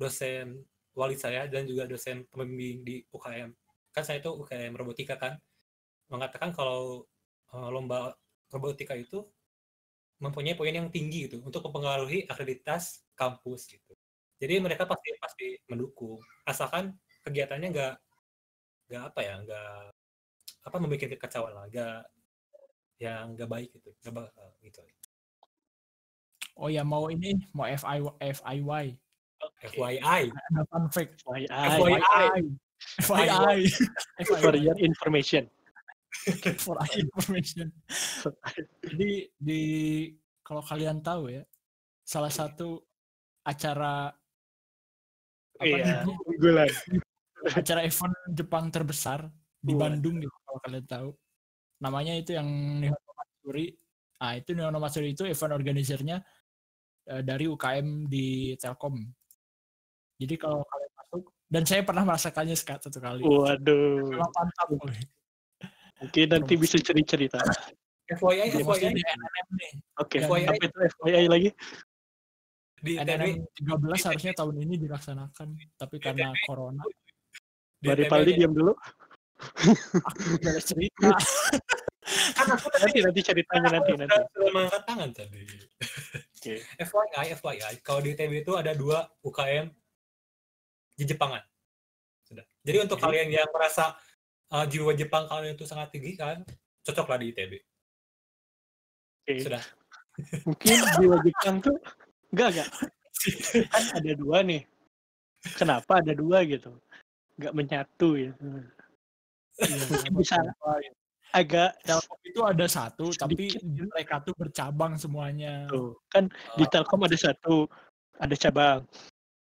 dosen wali saya dan juga dosen pembimbing di UKM, kan saya itu UKM robotika kan, mengatakan kalau uh, lomba robotika itu mempunyai poin yang tinggi gitu untuk mempengaruhi akreditas kampus gitu. Jadi mereka pasti pasti mendukung, asalkan kegiatannya nggak nggak apa ya nggak apa membuat kekacauan lah gak yang gak baik gitu gak bakal gitu. Oh ya mau ini mau FI FIY FYI ada fun fact. FYI FYI FYI (laughs) for your information. (laughs) For your information. Jadi di kalau kalian tahu ya salah satu acara apa unggulan acara event Jepang terbesar di Bandung gitu kalau kalian tahu. Namanya itu yang Nihono Matsuri. Ah, itu Nihono Matsuri itu event organisernya uh, dari UKM di Telkom. Jadi kalau kalian masuk dan saya pernah merasakannya satu kali. Waduh. Memang mantap. Mungkin nanti bisa cerita-cerita. FYI, FYI. Oke, okay. apa itu FYI lagi? Di NNM 13 harusnya tahun ini dilaksanakan, tapi karena corona. Mari Paldi diam dulu aku ada cerita kan aku nanti nanti ceritanya nanti nanti sudah mengangkat tangan tadi okay. FYI FYI kalau di TB itu ada dua UKM di Jepangan. Sudah. Jadi untuk kalian yang merasa uh, jiwa Jepang kalian itu sangat tinggi kan, cocoklah di ITB. Oke. Sudah. Mungkin jiwa Jepang tuh enggak enggak. Kan ada dua nih. Kenapa ada dua gitu? Enggak menyatu ya. Iya, Mungkin bisa agak Telkom itu ada satu, tapi Sedikit, gitu. mereka tuh bercabang semuanya. tuh. Kan di Uh, Telkom ada satu, ada cabang.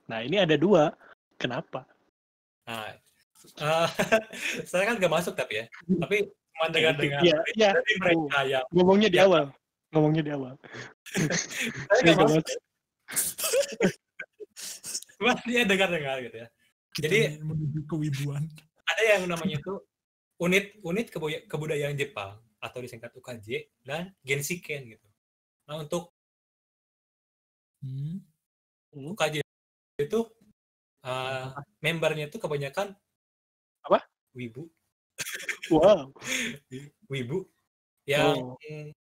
Nah, ini ada dua. Kenapa? Nah, uh, (laughs) saya kan gak masuk tapi ya. Tapi cuma dengar-dengar Iya, iya. dari mereka yang Ngomongnya di Ya. awal. Ngomongnya di awal. (laughs) saya gak nggak masuk. (laughs) Cuma dia dengar-dengar gitu ya. Kita Jadi- menuju kewibuan. Ada yang namanya itu unit unit kebudayaan Jepang atau disingkat UKJ dan Genshiken gitu. Nah untuk Hmm. UKJ itu uh, membernya itu kebanyakan Apa? Wibu, Wow. (laughs) wibu yang Oh.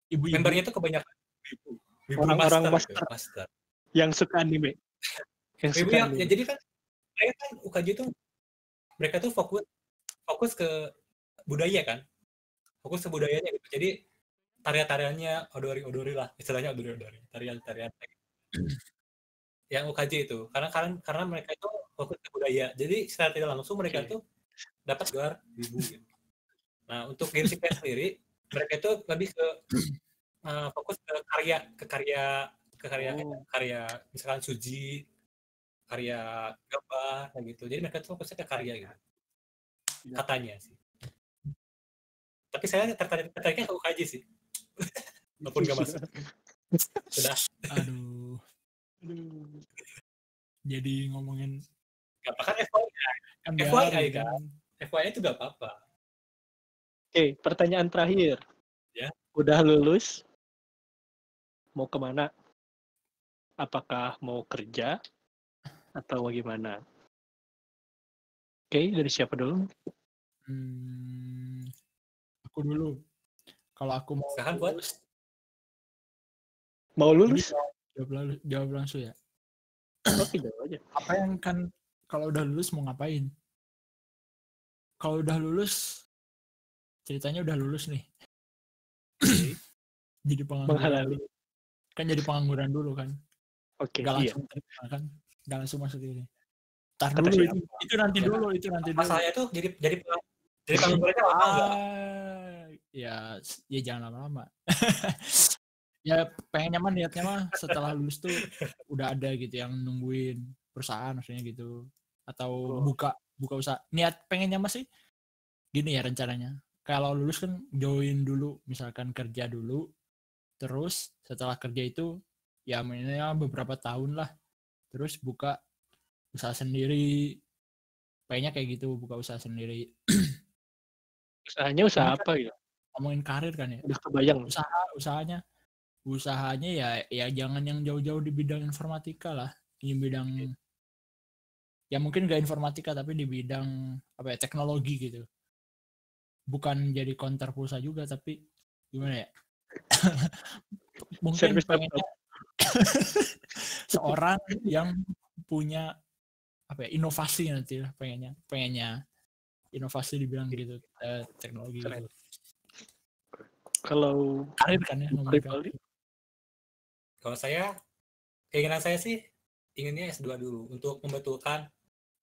Ibu-ibu membernya itu kebanyakan wibu, wibu Orang-orang master, master. gitu, master. Yang suka anime. Yang Wibu suka yang, ya, anime. jadi kan mereka kan UKJ itu mereka tuh fokus fokus ke budaya kan, fokus ke budayanya gitu. Jadi tarian-tariannya odori-odori lah, istilahnya odori-odori, tarian-tarian yang UKJ itu. Karena karena karena mereka itu fokus ke budaya. Jadi secara tidak langsung mereka itu dapat gelar wibu gitu. nah untuk Genshiken sendiri mereka itu lebih ke uh, fokus ke karya ke karya ke karya Oh. karya misalkan suji karya gambar kayak gitu. Jadi mereka tuh fokusnya ke karya gitu. Ya. katanya sih tapi saya tertarik tertariknya ke UKJ sih (laughs) walaupun gak masuk sudah Aduh, Aduh. jadi ngomongin gak apa kan FYI kan FYI biarin kan. FYI itu gak apa-apa Oke, pertanyaan terakhir. Ya. Udah lulus? Mau ke mana? Apakah mau kerja? Atau bagaimana? Oke, dari siapa dulu? Hmm, aku dulu. Kalau aku mau Silahkan, buat. lulus, Mau lulus? jawab, lalu- jawab langsung ya. Oke, jawab aja. Apa yang kan kalau udah lulus mau ngapain? Kalau udah lulus, ceritanya udah lulus nih. (clears throat) jadi pengangguran. Kan jadi pengangguran dulu kan. Oke, Gak iya. langsung terima kan. Gak langsung masuk ini. Tar dulu siapa? itu, itu nanti Ya. dulu, itu nanti dulu. masalahnya tuh jadi jadi jadi penganggurannya lama nggak? Ya, ya jangan lama-lama. (laughs) ya pengen nyaman niatnya mah setelah lulus tuh udah ada gitu yang nungguin perusahaan maksudnya gitu atau Oh. buka buka usaha. Niat pengennya mah sih gini ya rencananya. Kalau lulus kan join dulu, misalkan kerja dulu, terus setelah kerja itu ya minimal beberapa tahun lah, terus buka usaha sendiri. Pengennya kayak gitu, buka usaha sendiri. (clears throat) Usahanya usaha apa gitu? Ngomongin karir kan ya. Udah kebayang. usaha usahanya usahanya ya ya jangan yang jauh-jauh di bidang informatika lah di bidang ya mungkin gak informatika tapi di bidang apa ya teknologi gitu bukan jadi konter pulsa juga tapi gimana ya (laughs) mungkin Service pengennya (laughs) seorang yang punya apa ya inovasi nanti lah pengennya pengennya inovasi di bidang gitu eh, teknologi Keren. gitu. Kalau karir kan ya Rivaldi? Kalau saya, keinginan saya sih inginnya S2 dulu untuk membetulkan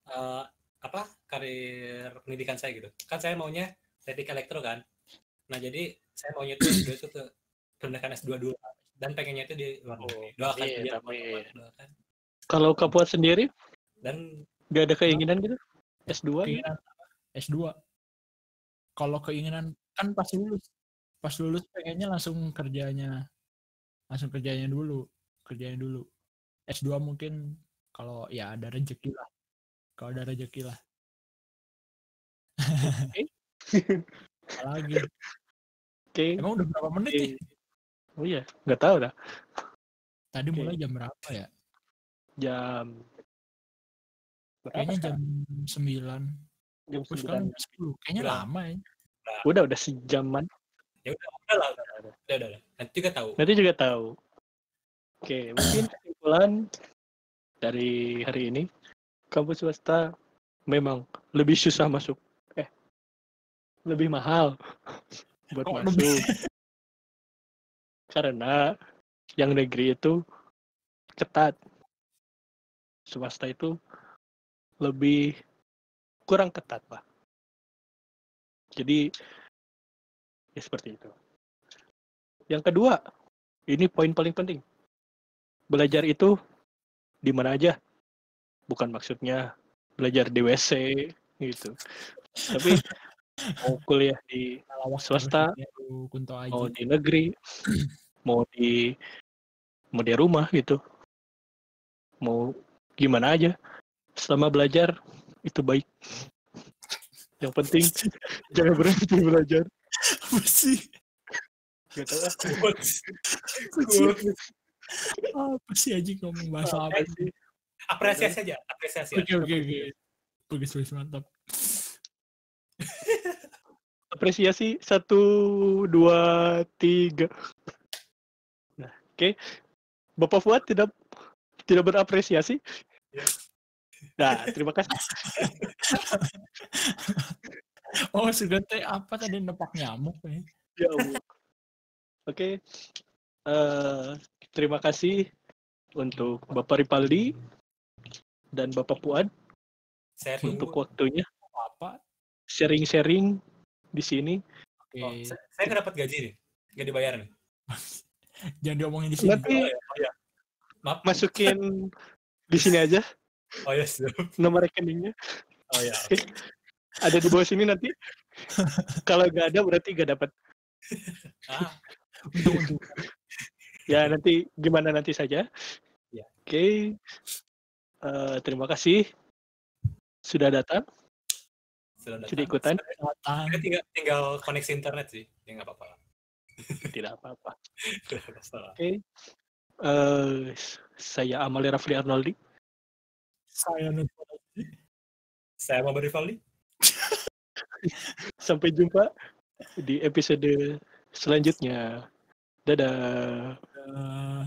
eh, apa karir pendidikan saya gitu. Kan saya maunya teknik elektro kan. Nah jadi saya maunya itu S2 itu ke pendidikan S2 dulu dan pengennya itu di luar negeri. Doakan amin, saja, amin. teman-teman, doakan. kalau Kapuat sendiri Dan gak ada keinginan gitu? S2 gitu? keinginan apa? S2 kalau keinginan kan pas lulus pas lulus pengennya langsung kerjanya langsung kerjanya dulu kerjanya dulu S2 mungkin kalau ya ada rezeki lah kalau ada rezeki lah (laughs) lagi Oke. emang udah berapa menit nih Oke. Oh iya, nggak tahu dah. tadi Oke. mulai jam berapa ya Jam berapa kayaknya jam? 9 jam terus sekarang 9. jam 10 kayaknya Udah. lama ya Udah udah sejaman. Ya udah, udah lah, udah, udah, udah, udah, udah. Nanti juga tahu. Nanti juga tahu. Oke, mungkin kesimpulan dari hari ini kampus swasta memang lebih susah masuk. Eh, lebih mahal (laughs) buat Kok masuk. lebih? Karena yang negeri itu ketat. Swasta itu lebih kurang ketat, Pak. Jadi ya seperti itu. Yang kedua, ini poin paling penting. Belajar itu di mana aja. Bukan maksudnya belajar di WC gitu. Tapi (laughs) mau kuliah di Swasta, mau di negeri, (clears throat) mau di mau di rumah gitu. Mau gimana aja. Selama belajar itu baik. Yang penting (laughs) jangan berhenti belajar. Apa sih? Gak ah. Quotes. Quotes. Apa sih Aji ngomong bahasa apa sih? Apresiasi aja, apresiasi. Oke oke oke. Bagus bagus mantap. apresiasi satu dua tiga nah oke bapak Fuad tidak tidak berapresiasi Ya. nah terima kasih (laughs) Oh sudah teh apa tadi nepak nyamuk eh? ya Allah. oke eh, terima kasih untuk bapak Ripaldi dan bapak Fuad Saya untuk waktunya Apa? sharing-sharing di sini Oke. Oh, saya, saya nggak dapat gaji nih, nggak dibayar nih. (laughs) Jangan diomongin di sini. nanti Oh ya, oh ya. Maaf. masukin di sini aja (laughs) Oh ya, siap. nomor rekeningnya Oh ya. (laughs) ada di bawah sini nanti kalau nggak ada berarti nggak dapat Ah, ya nanti gimana nanti saja Ya. oke Eh, terima kasih sudah datang sudah datang. sudah ikutan Datang. Saya tinggal, tinggal koneksi internet sih, ya nggak apa-apa. tidak apa-apa Nggak masalah. oke Eh, saya Amali Rafli Arnoldi Saya Saya mau Rivaldi. (laughs) sampai jumpa di episode selanjutnya. Dadah. Eh,